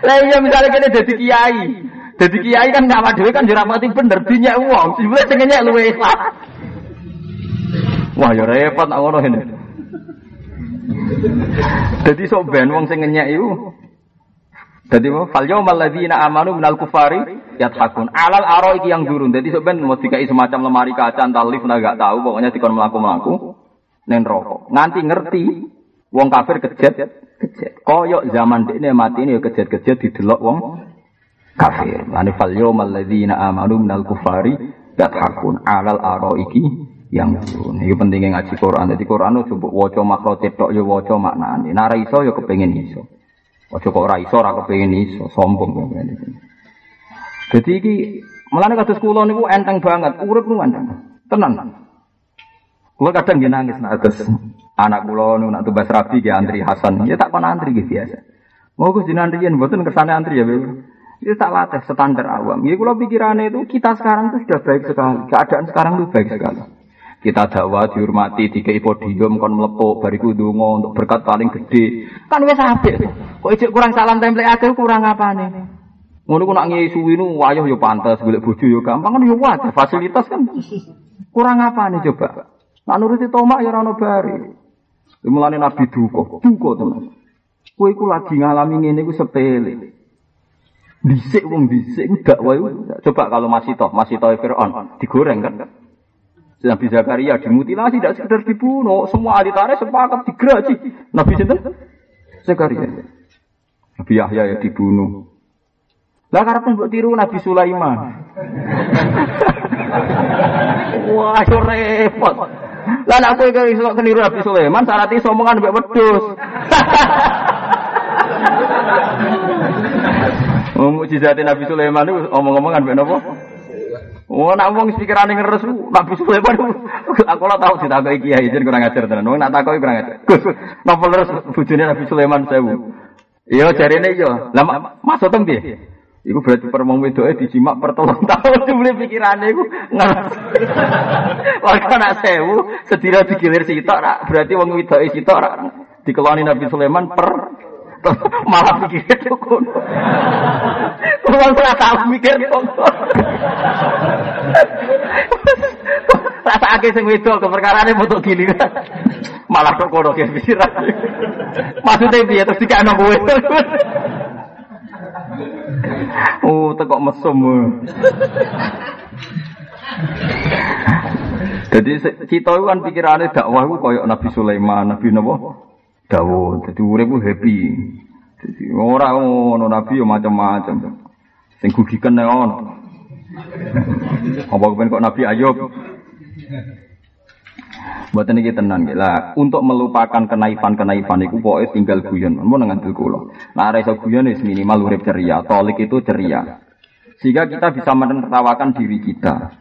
Lah iya misalnya kene dadi kiai. Dadi kiai kan nyawa dhewe kan jurang mati bener dinyak wong. Jebule sing ngenyek ikhlas. Wah, ya repot nak ngono ini. Jadi sok ben wong sing ngenyek iku. Dadi fal yaumal ladzina amanu minal kufari yathakun. Alal aro iki yang durun. Dadi sok ben mau dikai semacam lemari kaca entar lift nah gak tahu pokoknya dikon mlaku-mlaku ning rokok. Nganti ngerti wong kafir kejet kejet. Koyok zaman dekne mati ini ya kejet-kejet didelok wong kafir. Lan fal yaumal ladzina amanu minal kufari yathakun. Alal aro iki yang ini pentingnya ngaji Quran. Jadi Quran itu coba waca makro cetok yo waca maknane. Nah iso yo kepengen iso. Waca kok ora iso kepengen iso, sombong Jadi iki melane kados kula niku enteng banget, urip nu enteng. Tenan. Kula kadang nggih nangis anak kula niku nak tugas rabi ki antri Hasan. Ya tak kon antri ki biasa. Mau Gus jenengan riyen mboten kersane antri ya, Itu tak latih standar awam. Ya kalau pikirannya itu kita sekarang itu sudah baik sekali. Keadaan sekarang itu baik sekali. Kita dakwah dihormati tiga podium kon melepuh bariku dungo untuk berkat paling gede. Kan wes apik. Kok ijek kurang salam template akeh kurang apa nih? Ngono ku nak ngesu nu wayah yo pantes golek bojo yo gampang kan yo wae fasilitas kan. Kurang apa nih coba? Nak nuruti tomak ya ora ono bari. Mulane Nabi duka, duka tenan. Kowe iku lagi ngalami ngene iku sepele. Dhisik wong ku dakwah coba kalau masih toh, masih toh Firaun digoreng kan. Nabi Zakaria dimutilasi tidak sekedar dibunuh, semua ahli tarikh sepakat digraji. Nabi sinten? Zakaria. Nabi Yahya ya dibunuh. Lah karena pun tiru Nabi Sulaiman. Wah, yo repot. Lah aku iki iso keniru Nabi Sulaiman, syarat iso omongan mbek wedhus. Oh, mukjizat Nabi Sulaiman itu omong-omongan mbek napa? Oh, nak wong pikirane ngeres Nabi Sulaiman. Aku ora tau ditakoki kiai jen kurang ajar tenan. Wong nak takoki kurang ajar. Gus, napa leres bojone Nabi Sulaiman sewu. Iya jarene iya. Lah maksud tem piye? Iku berarti per wong wedoke dijimak per telung tahun jumlah pikirane iku ngerti. Warga nak sewu sedira digilir sitok berarti wong wedoke sitok rak dikeloni Nabi Sulaiman per malah pikir itu kono. Wong ora tau mikir kono. Rasa akeh sing wedok keperkarane foto gini Malah kok kono pikiran. Maksudnya piye terus dikano kowe. Oh, tekok mesum. Jadi cita kan pikirannya dakwah itu kayak Nabi Sulaiman, Nabi Nabi Dawud. Jadi urip happy. Jadi orang ngono Nabi yo macam-macam. Sing gugiken ono. Apa kepen kok Nabi Ayub? Buat ini tenang lah. Untuk melupakan kenaifan-kenaifan itu pokoknya tinggal guyon. Mau ngantil kulo. Nah, rasa guyon itu minimal urip ceria. Tolik itu ceria. Sehingga kita bisa menertawakan diri kita.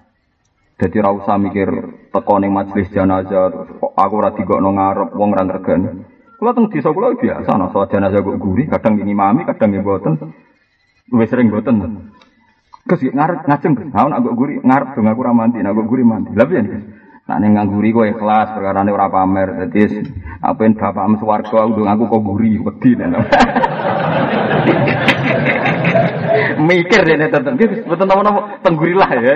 Jadi rasa mikir teko ning majelis jenazah aku ora digokno wong ra regani. Kula teng desa kula biasa ana salat jenazah kok guri, kadang ngimami, kadang mboten. Luwih sering mboten. Kes ngarep ngajeng, ha nak guri ngarep dong aku ra mandi, nak guri mandi. Lah piye? Nah ning ngangguri kok ikhlas perkara ora pamer. Dadi apen bapakmu swarga aku aku kok guri wedi. Mikir dene tetep betul nama-nama tenggurilah ya.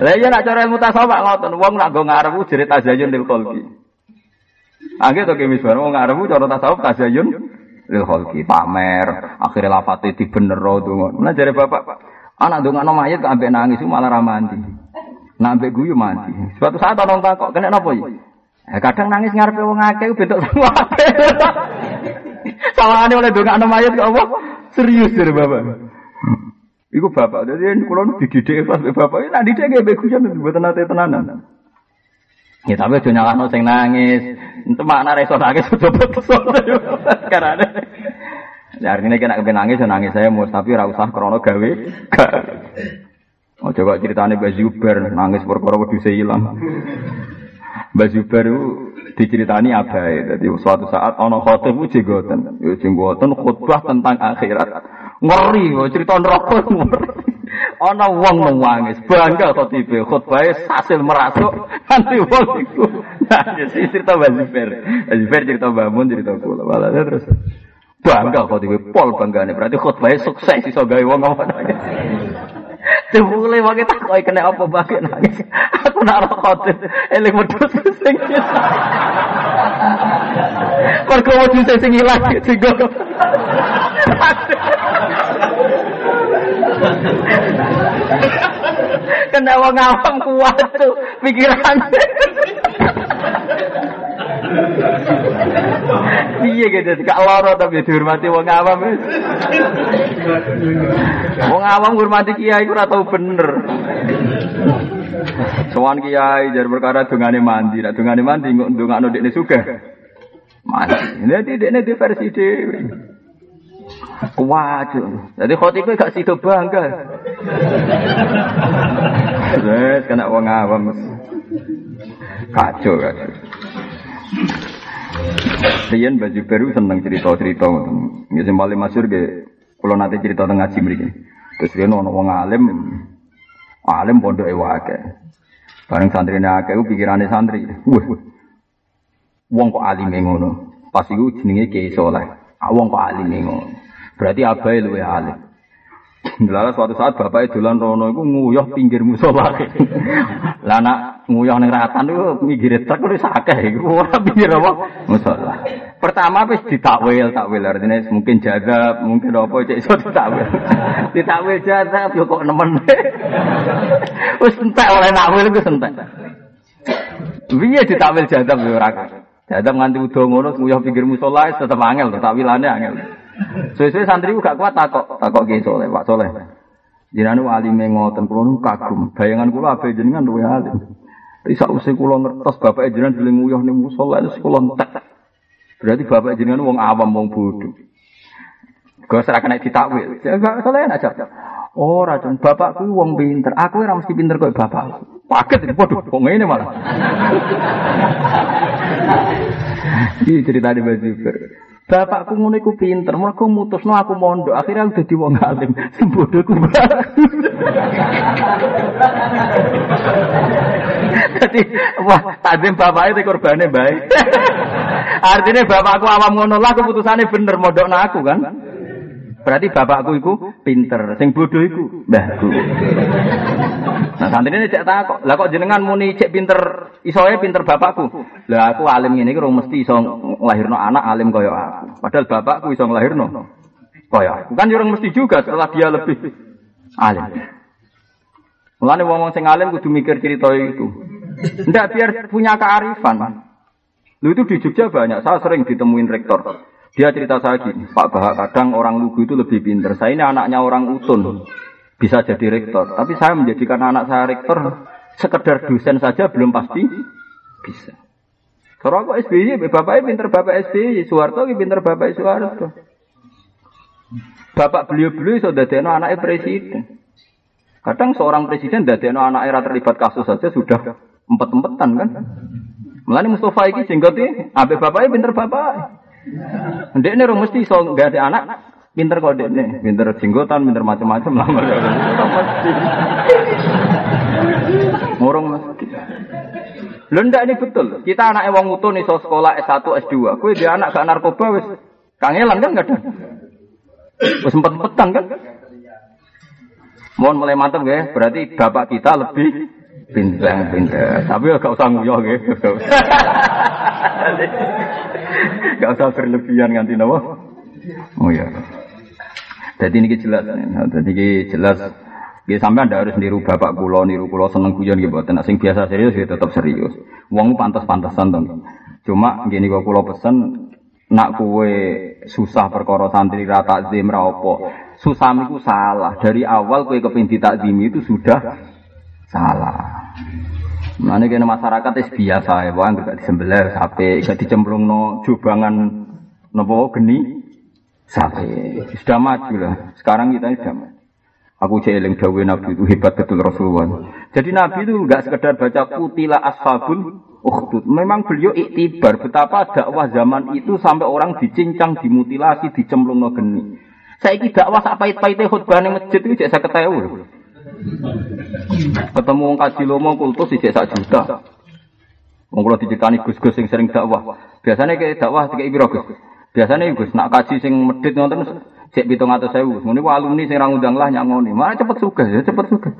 Lah iya nak cara ilmu tasawuf ngoten, wong nak go ngarep jere tazayun lil khalqi. Angge to kemis bar wong ngarep cara tasawuf tazayun lil khalqi, pamer, akhirnya lafate dibenero donga. Nah jare bapak, Anak ndongakno mayit kok ambek nangis malah ra mandi. Nah ambek guyu mandi. Suatu saat orang takok, kena napa iki? Eh, kadang nangis ngarepe wong akeh bentuk sama. Sawangane oleh ndongakno mayit kok apa? Serius dari bapak. Iku bapak, jadi kalau dididik pas bapak, nah didik kayak begusan, buat nate tenanan. Ya tapi aja nyalahno sing nangis. Entu makna reso nangis sudah betul. Karena Ya artinya kena kepen nangis, ya nangis saya mau tapi ora usah krono gawe. Oh coba ceritanya Mbak Zuber nangis perkara wedhus hilang. Mbak Zuber itu diceritani apa ya? Jadi suatu saat ono khotib itu jenggoten, ya jenggoten tentang akhirat. Ngeri, cerita neraka ngeri. Ana wong nangis, bangga kok tipe khutbah hasil merasuk. Nanti wong iku. Jadi cerita. Mbak Zuber cerita Mbak Mun cerita kula. Malah terus. Bangga kok dhewe pol banggane berarti khotbahnya sukses. Iso gawe wong apa Dibule wae tak kok kena apa bae nangis. Aku nak ora eling wedhus sing. Kok kok wedhus sing ilang sing Kena wong awam kuat tuh pikiran. Iya gitu, gak loro tapi dihormati wong awam. Wong awam ngurmati kiai ora tau bener. Sowan kiai jar perkara dungane mandi, nek dungane mandi ndongakno dekne sugih. Mandi. Nek dekne di versi dhewe. Waduh, jadi khotibnya gak sido bangga. Wes kena wong awam. Kacau, kacau. Rian baju baru seneng cerita-cerita ngoten. Ya sing paling masyhur kula nate cerita teng ngaji mriki. Terus riyen ana wong alim alim pondoke wae. Bareng santrine akeh ku pikirane santri. Wah. Wong kok alime ngono. Pas iku jenenge Kiai Saleh. Ah wong kok alime ngono. Berarti abae luwe alim. Lalu suatu saat bapak dolan rono iku nguyah pinggir musola. Lah anak nguyah ning ratan iku minggir truk wis akeh iku pinggir apa musola. Pertama wis ditakwil, takwil artinya mungkin jaga, mungkin apa cek iso ditakwil. ditakwil jaga yo kok nemen. Wis entek oleh nakwil wis entek. Piye ditakwil jaga yo ora Jadab nganti udah ngono nguyah pinggir musola tetep angel, takwilane angel. Sesuai santri gak kuat takok, takok ki soleh, Pak Soleh. Jenengan wali mengoten kula nu kagum. Bayangan kula ape jenengan luwe alim. Isa usih kula ngertos bapak jenengan dhewe nguyuh ning musala itu kula entek. Berarti bapak jenengan wong awam wong bodoh. Gak serah kena ditakwil. Gak soleh aja. Oh, racun bapak kuwi wong pinter. Aku ora mesti pinter kok bapak. Paket, waduh, kok ngene malah. Ini cerita di Mbak Zubair. Bapakku ngono iku pinter, mergo mutusno aku mondok, akhirnya aku dadi wong alim. Sing bodohku Jadi, wah, tadzim bapaknya itu korbannya baik. Artinya bapakku awam ngono lah keputusannya bener mondok aku kan. Berarti bapakku iku pinter, sing bodoh iku mbahku. Nah ini cek takok, lah kok jenengan muni cek pinter, isoe pinter bapakku. Lah aku alim ini kira mesti iso nglahirno anak alim kaya aku. Padahal bapakku iso nglahirno kaya aku. Kan orang mesti juga setelah dia lebih alim. Mulane wong sing alim kudu mikir cerita itu. Ndak biar punya kearifan. Lu itu di Jogja banyak, saya sering ditemuin rektor. Dia cerita saya gini, Pak Bahak kadang orang lugu itu lebih pinter. Saya ini anaknya orang utun, bisa jadi rektor. Tapi saya menjadikan anak saya rektor, sekedar dosen saja belum pasti bisa. Kalau aku SBY, bapaknya pinter bapak SBY, Soeharto pinter bapak Soeharto. Bapak beliau-beliau sudah deno anaknya presiden. Kadang seorang presiden deno anak era terlibat kasus saja sudah empat-empatan kan. Mulanya Mustafa ini jenggotnya, abe bapaknya pinter bapak. Ndek ini mesti so nggak ada anak, pinter kok dek ini, pinter jenggotan, pinter macam-macam lah. Mesti. Murung mesti. Lho ndak ini betul. Kita anak wong utuh nih so sekolah S1, S2. Kue dia anak gak narkoba wis kangelan kan gak ada. Wis sempat petang kan? Mohon mulai mantap ya. Berarti bapak kita lebih pinter, pinter. Tapi gak usah nguyah ya. Gak usah berlebihan nganti nawa. Oh ya. Jadi ini jelas. Jadi ini jelas. Ya sampai anda harus niru bapak kulo, niru kulo seneng guyon gitu. Tenang sing biasa serius ya tetap serius. Uang pantas-pantasan tuh. Cuma gini kok kulo pesen nak kue susah perkara santri rata zim raopo. Susah itu salah. Dari awal kue kepinti takzim itu sudah salah. Mana kena masyarakat itu biasa ya, bang gak disembelih sapi, gak dicemplung no jubangan nopo geni sapi. Sudah maju lah. Sekarang kita sudah maju. Aku jeeling dawe Nabi itu hebat betul Rasulullah. Jadi Nabi itu enggak sekedar baca kutila ashabul ukhdud. Memang beliau iktibar betapa dakwah zaman itu sampai orang dicincang, dimutilasi, dicemplung no geni. Saya dakwah sak pahit-pahitnya khutbah masjid itu saya ketahui. Ketemu wong kaji lomo kultus sijek sak juta. Wong kula diceritani Gus-gus sing sering dakwah. Biasanya kayak dakwah tiga ibro Gus. Biasanya Gus nak kaji sing medit nonton cek pitung atau sewu. Alumni sing rang undang lah nyangoni. Mana cepet suka ya cepet suka.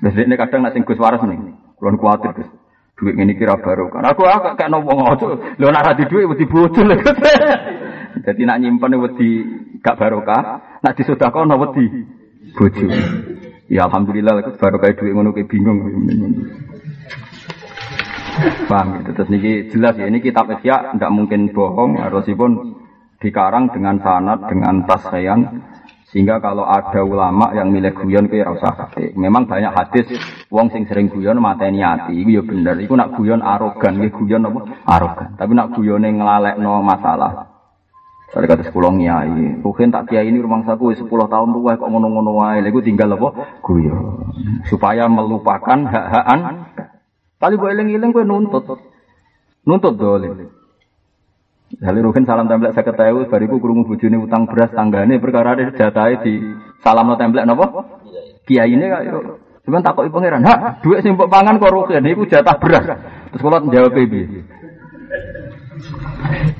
Terus ini kadang nak sing Gus waras nih. Kulon kuatir Gus. Duit ini kira baru kan. Aku agak kayak nopo ngono. Lo nak di duit wedi bocil. Jadi nak nyimpen wedi gak barokah. Nak disodakon wedi bojo. Ya alhamdulillah aku baru kayak duit ngono kayak bingung. Paham itu terus niki jelas ya ini kitab Ihya tidak mungkin bohong harusipun dikarang dengan sanad dengan tasyayan sehingga kalau ada ulama yang milih guyon ke rasa kate. Memang banyak hadis wong sing sering guyon mateni ati iku ya bener. Iku nak guyon arogan, nggih guyon apa? Arogan. Tapi nak guyone nglalekno masalah dari kata sekolah nyai, mungkin tak kiai ini rumah saku sepuluh tahun tua kok ngono-ngono wae, lagu tinggal apa? Guyo, supaya melupakan hak-hakan. Kali gue eling-eling gue nuntut, nuntut dole. Jadi Rukin salam template saya ketahui, bariku kurungu bujuni utang beras tanggane perkara ada jatai di salam no template nopo. Kiai ini kayak Cuman takut ibu pangeran, ha, duit sih pangan kok Rukin, ini jatah beras. Terus kalau jawab baby.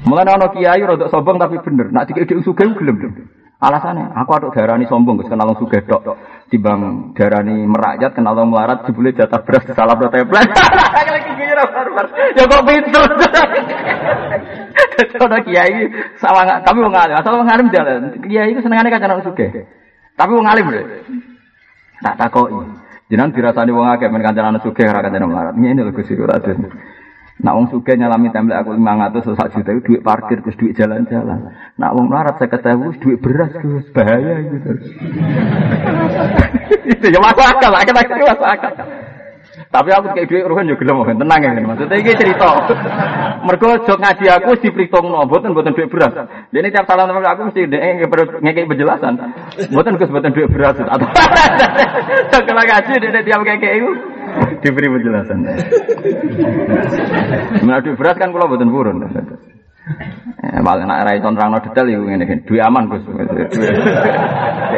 Mulai ana kiai rada sombong tapi bener. Nak dikek sugih gelem. Alasannya, aku aduk darani sombong, kenal sugih tok. Timbang darani merakyat kenal melarat jebule jatah beras salah teplet. Ya kok pinter. Ada kiai sama tapi wong alim, asal alim jalan. Kiai itu senengane kancan sugih. Tapi wong alim lho. Tak takoki. Jenengan dirasani wong akeh men kancan sugih ora kancan melarat. Ngene lho Gus ora Nak wong suge nyalami template aku 500 sak juta itu duit parkir terus duit jalan-jalan. Nak wong melarat saya ketahui duit beras terus bahaya gitu. Itu ya masuk akal, akal akal masuk akal. Tapi aku kayak duit ruhen juga gelem tenang ya maksudnya ini cerita. Mergo jok ngaji aku wis diperhitungno, mboten mboten duit beras. Dene tiap salam temen aku mesti ngekek penjelasan. Mboten Gus mboten duit beras. Jok ngaji dene tiap ngekek iku Diberi penjelasan. Menadu beras kan kalau buatan burun. Eh, malah nak rai ton rano detail itu ngene iki. Duwe aman Gus. Duwe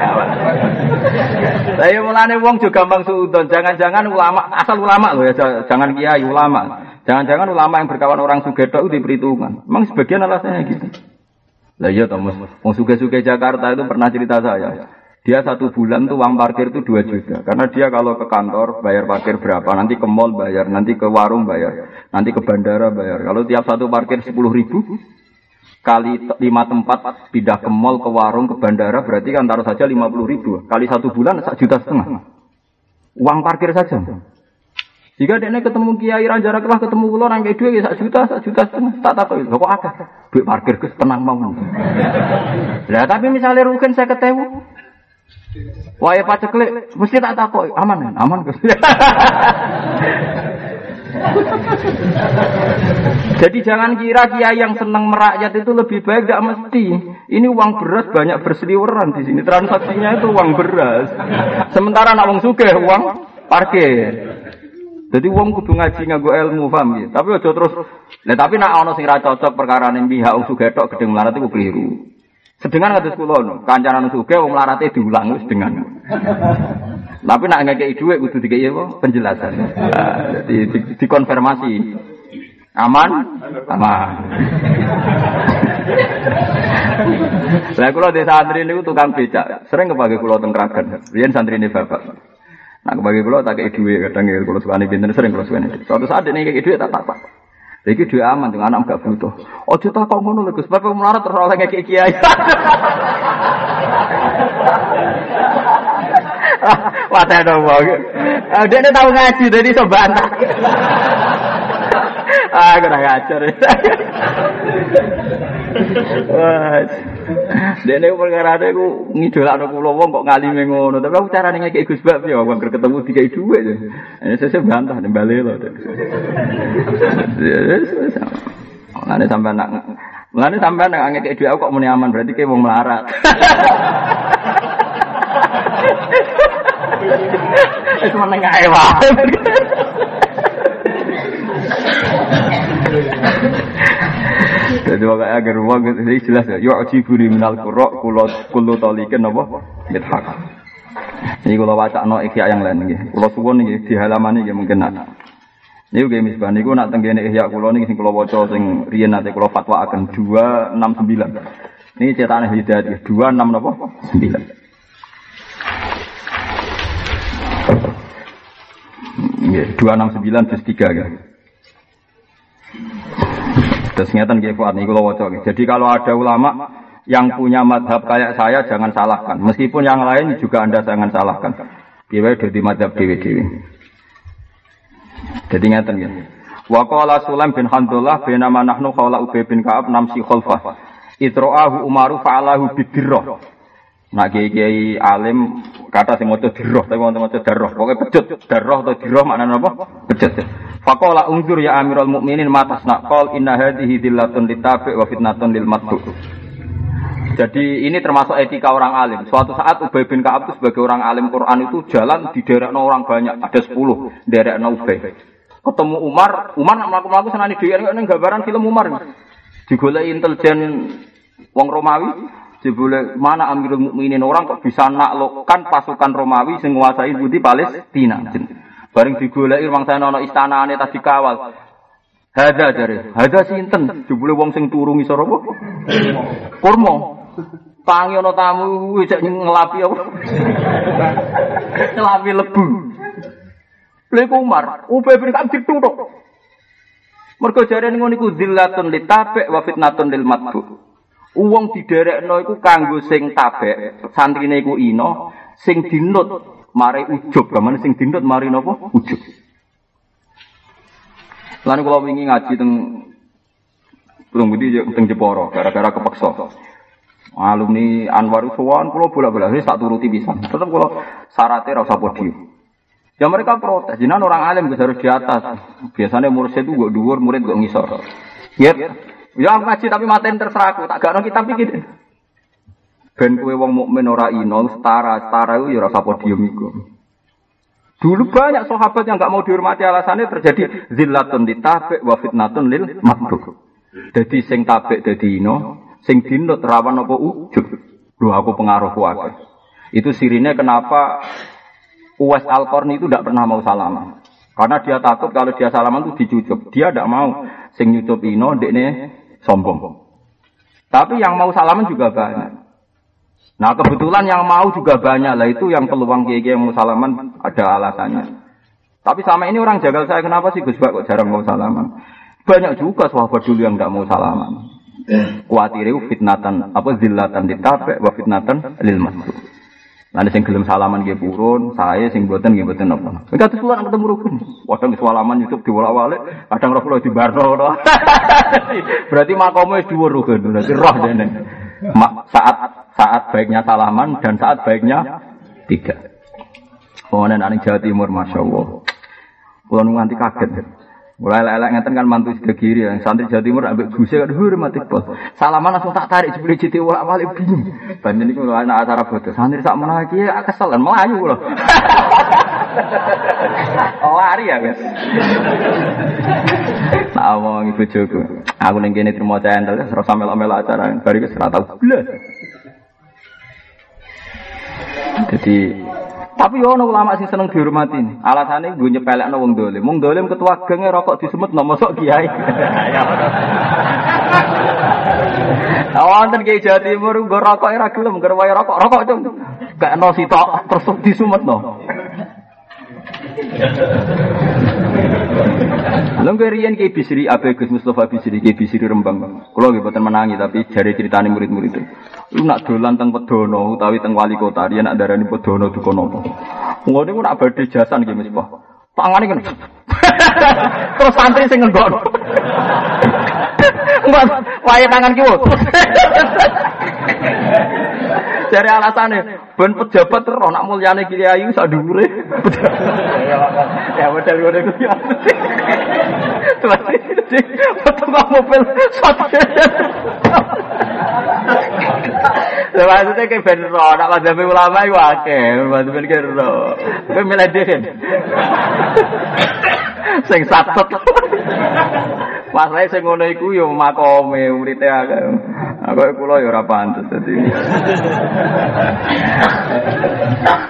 aman. Saya mulane wong juga gampang suudon. Jangan-jangan ulama asal ulama loh ya, jangan kiai ulama. Jangan-jangan ulama yang berkawan orang sugeto itu diperhitungkan. Memang sebagian alasannya gitu. Lah iya Thomas, wong suge-suge Jakarta itu pernah cerita saya. Dia satu bulan tuh uang parkir tuh dua juta. Karena dia kalau ke kantor bayar parkir berapa, nanti ke mall bayar, nanti ke warung bayar, nanti ke bandara bayar. Kalau tiap satu parkir 10 ribu, kali lima tempat pindah ke mall, ke warung, ke bandara, berarti kan taruh saja 50 ribu. Kali satu bulan, satu juta setengah. Uang parkir saja. Jika dia ketemu Kiai Ranjara kelah ketemu kula yang kayak dua ya satu juta, satu juta setengah, tak tahu itu kok akeh? Duit parkir ke tenang mau. Lah tapi misalnya rugen 50000, Wah, ya, Wae paceklik mesti tak takoi, aman, aman. Jadi jangan kira kia yang senang merakyat itu lebih baik gak mesti. Ini uang beras banyak berseliweran di sini. Transaksinya itu uang beras. Sementara nak uang suge uang parkir. Jadi uang kudu ngaji nggak gue ilmu paham ya. Tapi ojo terus. Nah, tapi nak ono sing raja cocok perkara ning pihak uang suge tok gedhe melarat itu keliru. Sedengan kados kula no, kancanan sugih wong melarate diulang wis dengan. Tapi nak ngekeki dhuwit kudu dikeki apa? Penjelasan. Nah, jadi dikonfirmasi. Aman? Aman. Lah kula di santri niku tukang becak, sering kepake kula teng Kragan. Riyen santrine bapak. Nah kepake kula tak kei dhuwit kadang kula sukane pinten sering kula sukane. Suatu saat ini kei dhuwit tak tak Iki dhewe aman dengan anak gak butuh. Ojo tak kok ngono lho Gus, bapak melarat terus oleh kayak kiai. Wah, teh dong, Dia ini tahu ngaji, jadi iso bantah. ah, kurang ajar. Wah. Dene perkara ade ku ngidolakno kula wong kok ngalime ngono. Tapi aku carane ngekek Gus Bab ya wong ketemu dikai dhuwit. Ini saya bantah nembale lho. Mulane sampean nak Mulane sampean nak ngekek dhuwit aku kok muni aman berarti kayak wong melarat. Wis meneng ae wae. Jadi makanya agar rumah ini jelas ya. Yu'jibuni minal qurra kulo kullu talikin apa? Mithaq. Ini kalau baca no ikhya yang lain nih. Kalau suwon nih di halaman ini mungkin nak. Ini juga misbah niku nak tenggene ihya kula niki sing kula waca sing riyen nate kula fatwa akan 269. Ini cetakan hidayat 26 napa? 9. Nggih, 269 juz 3 ya. Terus ngeten nggih Fuad niku kula waca. Jadi kalau ada ulama yang punya madhab kayak saya jangan salahkan. Meskipun yang lain juga Anda jangan salahkan. Piye dadi madhab dhewe-dhewe. Jadi ngeten nggih. Wa qala Sulaim bin Handullah bin nahnu qala Ubay bin Ka'ab namsi khalfah. Itra'ahu Umaru fa'alahu bidirrah. Nak kiai alim kata sing maca dirah tapi wonten maca darah. Pokoke pecut, darah atau dirah maknane apa? Pecut. Faqala unzur ya Amirul Mukminin matas nak qol inna hadhihi dillatun litabi wa fitnatun lil matbu. Jadi ini termasuk etika orang alim. Suatu saat Ubay bin Ka'ab itu sebagai orang alim Quran itu jalan di daerah orang banyak, ada 10 daerah Ubay. Ketemu Umar, Umar nak melaku-melaku senani dhewe ning gambaran film Umar. Digoleki intelijen wong Romawi, Jebule mana Amirul Mukminin orang kok bisa naklukkan pasukan Romawi sing nguasai budi Palestina. Bareng digoleki wong saya ana istanane tadi kawal. Hada jare, hada sinten? Jebule wong sing turu ngisor apa? Kurma. Tangi ana tamu cek ngelapi apa? Ngelapi lebu. Lha Umar, Ubay bin Ka'ab ditutuk. Mergo jarene ngono iku zillatun litabek wa fitnatun lil matbu. Uang diderekno iku kanggo sing tabek, santrine iku ino, sing dinut mari ujub, gamane sing dinut mari napa? Ujub. Lan kula wingi ngaji teng Belum budi teng Jeporo gara-gara kepeksa. Alumni Anwar Sowan kula bola-bola wis tak turuti pisan. Tetep kula syaratnya ra usah podium. Ya mereka protes, jinan orang alim harus di atas. Biasanya murid itu gue dhuwur, murid gue ngisor. Ya, Ya aku ngaji tapi maten terserah aku, tak gak kitab iki. Ben kowe wong mukmin ora ino setara, setara iku ya ora podium iku. Dulu banyak sahabat yang nggak mau dihormati alasannya terjadi zillatun ditabek wa fitnatun lil makhluk. Jadi sing tabek dadi ino, sing dinut rawan apa ujub. Lho aku pengaruh kuat. Itu sirinya kenapa Uwais al itu tidak pernah mau salaman. Karena dia takut kalau dia salaman itu dicucup. Dia tidak mau sing nyucup ino dekne sombong. Tapi yang mau salaman juga banyak. Nah kebetulan yang mau juga banyak lah itu yang peluang kiai yang mau salaman ada alasannya. Tapi sama ini orang jagal saya kenapa sih Gus kok jarang mau salaman? Banyak juga sahabat dulu yang nggak mau salaman. Kuatir itu fitnatan apa zillatan ditabek wa fitnatan lil masuk. Nanti sing gelem salaman nggih purun, saya sing boten nggih boten napa. Kados kula ketemu rukun. Kadang salaman YouTube diwolak-walik, kadang roh kula dibarno. Berarti makomnya wis dhuwur rukun, berarti roh dene. Saat saat baiknya salaman dan saat baiknya tidak. Kemudian anak Jawa Timur, masya Allah. Pulau nganti kaget. Mulai lelek ngeten kan mantu sudah kiri yang santri Jawa Timur ambek guse kan hormati bos. Salaman langsung tak tarik sebelum jadi ulak walik bingung. Banyak ini kalau anak acara foto santri tak mana lagi ya kesel melayu loh. Lari ya guys. Nah, mau ibu jogo. Aku neng kene terima cendel, terus sampe melo acara, bariku serata belas. Jadi tapi yo ono ulama sing seneng dihormati. Alasane gue nyepelekno wong dolim. Wong dolim ketua genge rokok disemet no mosok kiai. Wonten kiai Jawa Timur nggo rokok ora gelem, nggo rokok, rokok cung. Gak no sitok terus disumet no. Lalu kerian ke Bisri, Abe Gus Mustafa Bisri, ke Bisri Rembang. Kalau nggih boten menangi tapi jari ceritane murid-murid itu. Lu nak dolan teng Pedono utawi teng wali kota, dia nak darani Pedono duka napa. Ngono niku nak badhe jasan nggih Pak. Tangane kan. Terus santri sing ngenggok. Mbak, wae tangan kiwo. Dari alasannya, ben pejabat terus nak mulyane kiri ayu sak dhuwure. Ya model ngono iku ya. Foto mobil satu. Maksudnya kayak ben ro, nak madzhab ulama iku akeh, madzhab ben ro. Kowe milih dhewe. Sing satut. Masalah sing ngono iku ya makome urite akeh. Aku kula ya ora pantes dadi.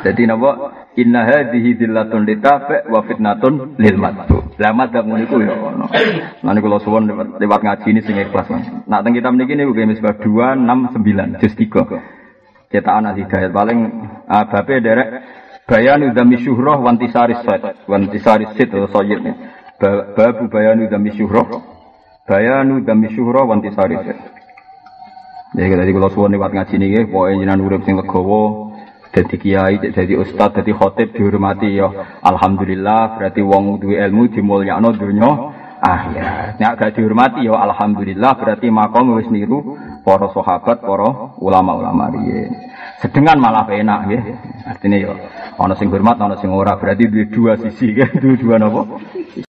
Dadi napa? Inna hadhihi dillatun litafa wa fitnatun lil matbu. Lah madzhab ngono iku ya ono. Lan kula suwun lewat ngaji ini sing ikhlas. Nak teng kitab niki niku nggih misbah 269 juz 3. Cetakan al hidayat paling uh, bape derek bayanu dami syuhrah wantisari sad wantisari sit atau sayyid nih. Babu bayanu dami syuhrah bayanu dami syuhra wanti sari Ya kita di kalau suwon lewat ngaji nih, pokoknya jinan urip sing legowo, jadi kiai, jadi ustad, jadi khotib dihormati ya. Alhamdulillah, berarti wong duwe ilmu dimulyakno dunya akhir. Nek gak dihormati ya alhamdulillah, berarti makom wis niru para sahabat, para ulama-ulama riyen. Sedengan malah enak ya. Artinya ya ana sing hormat, ana sing ora, berarti dua sisi dua dua napa?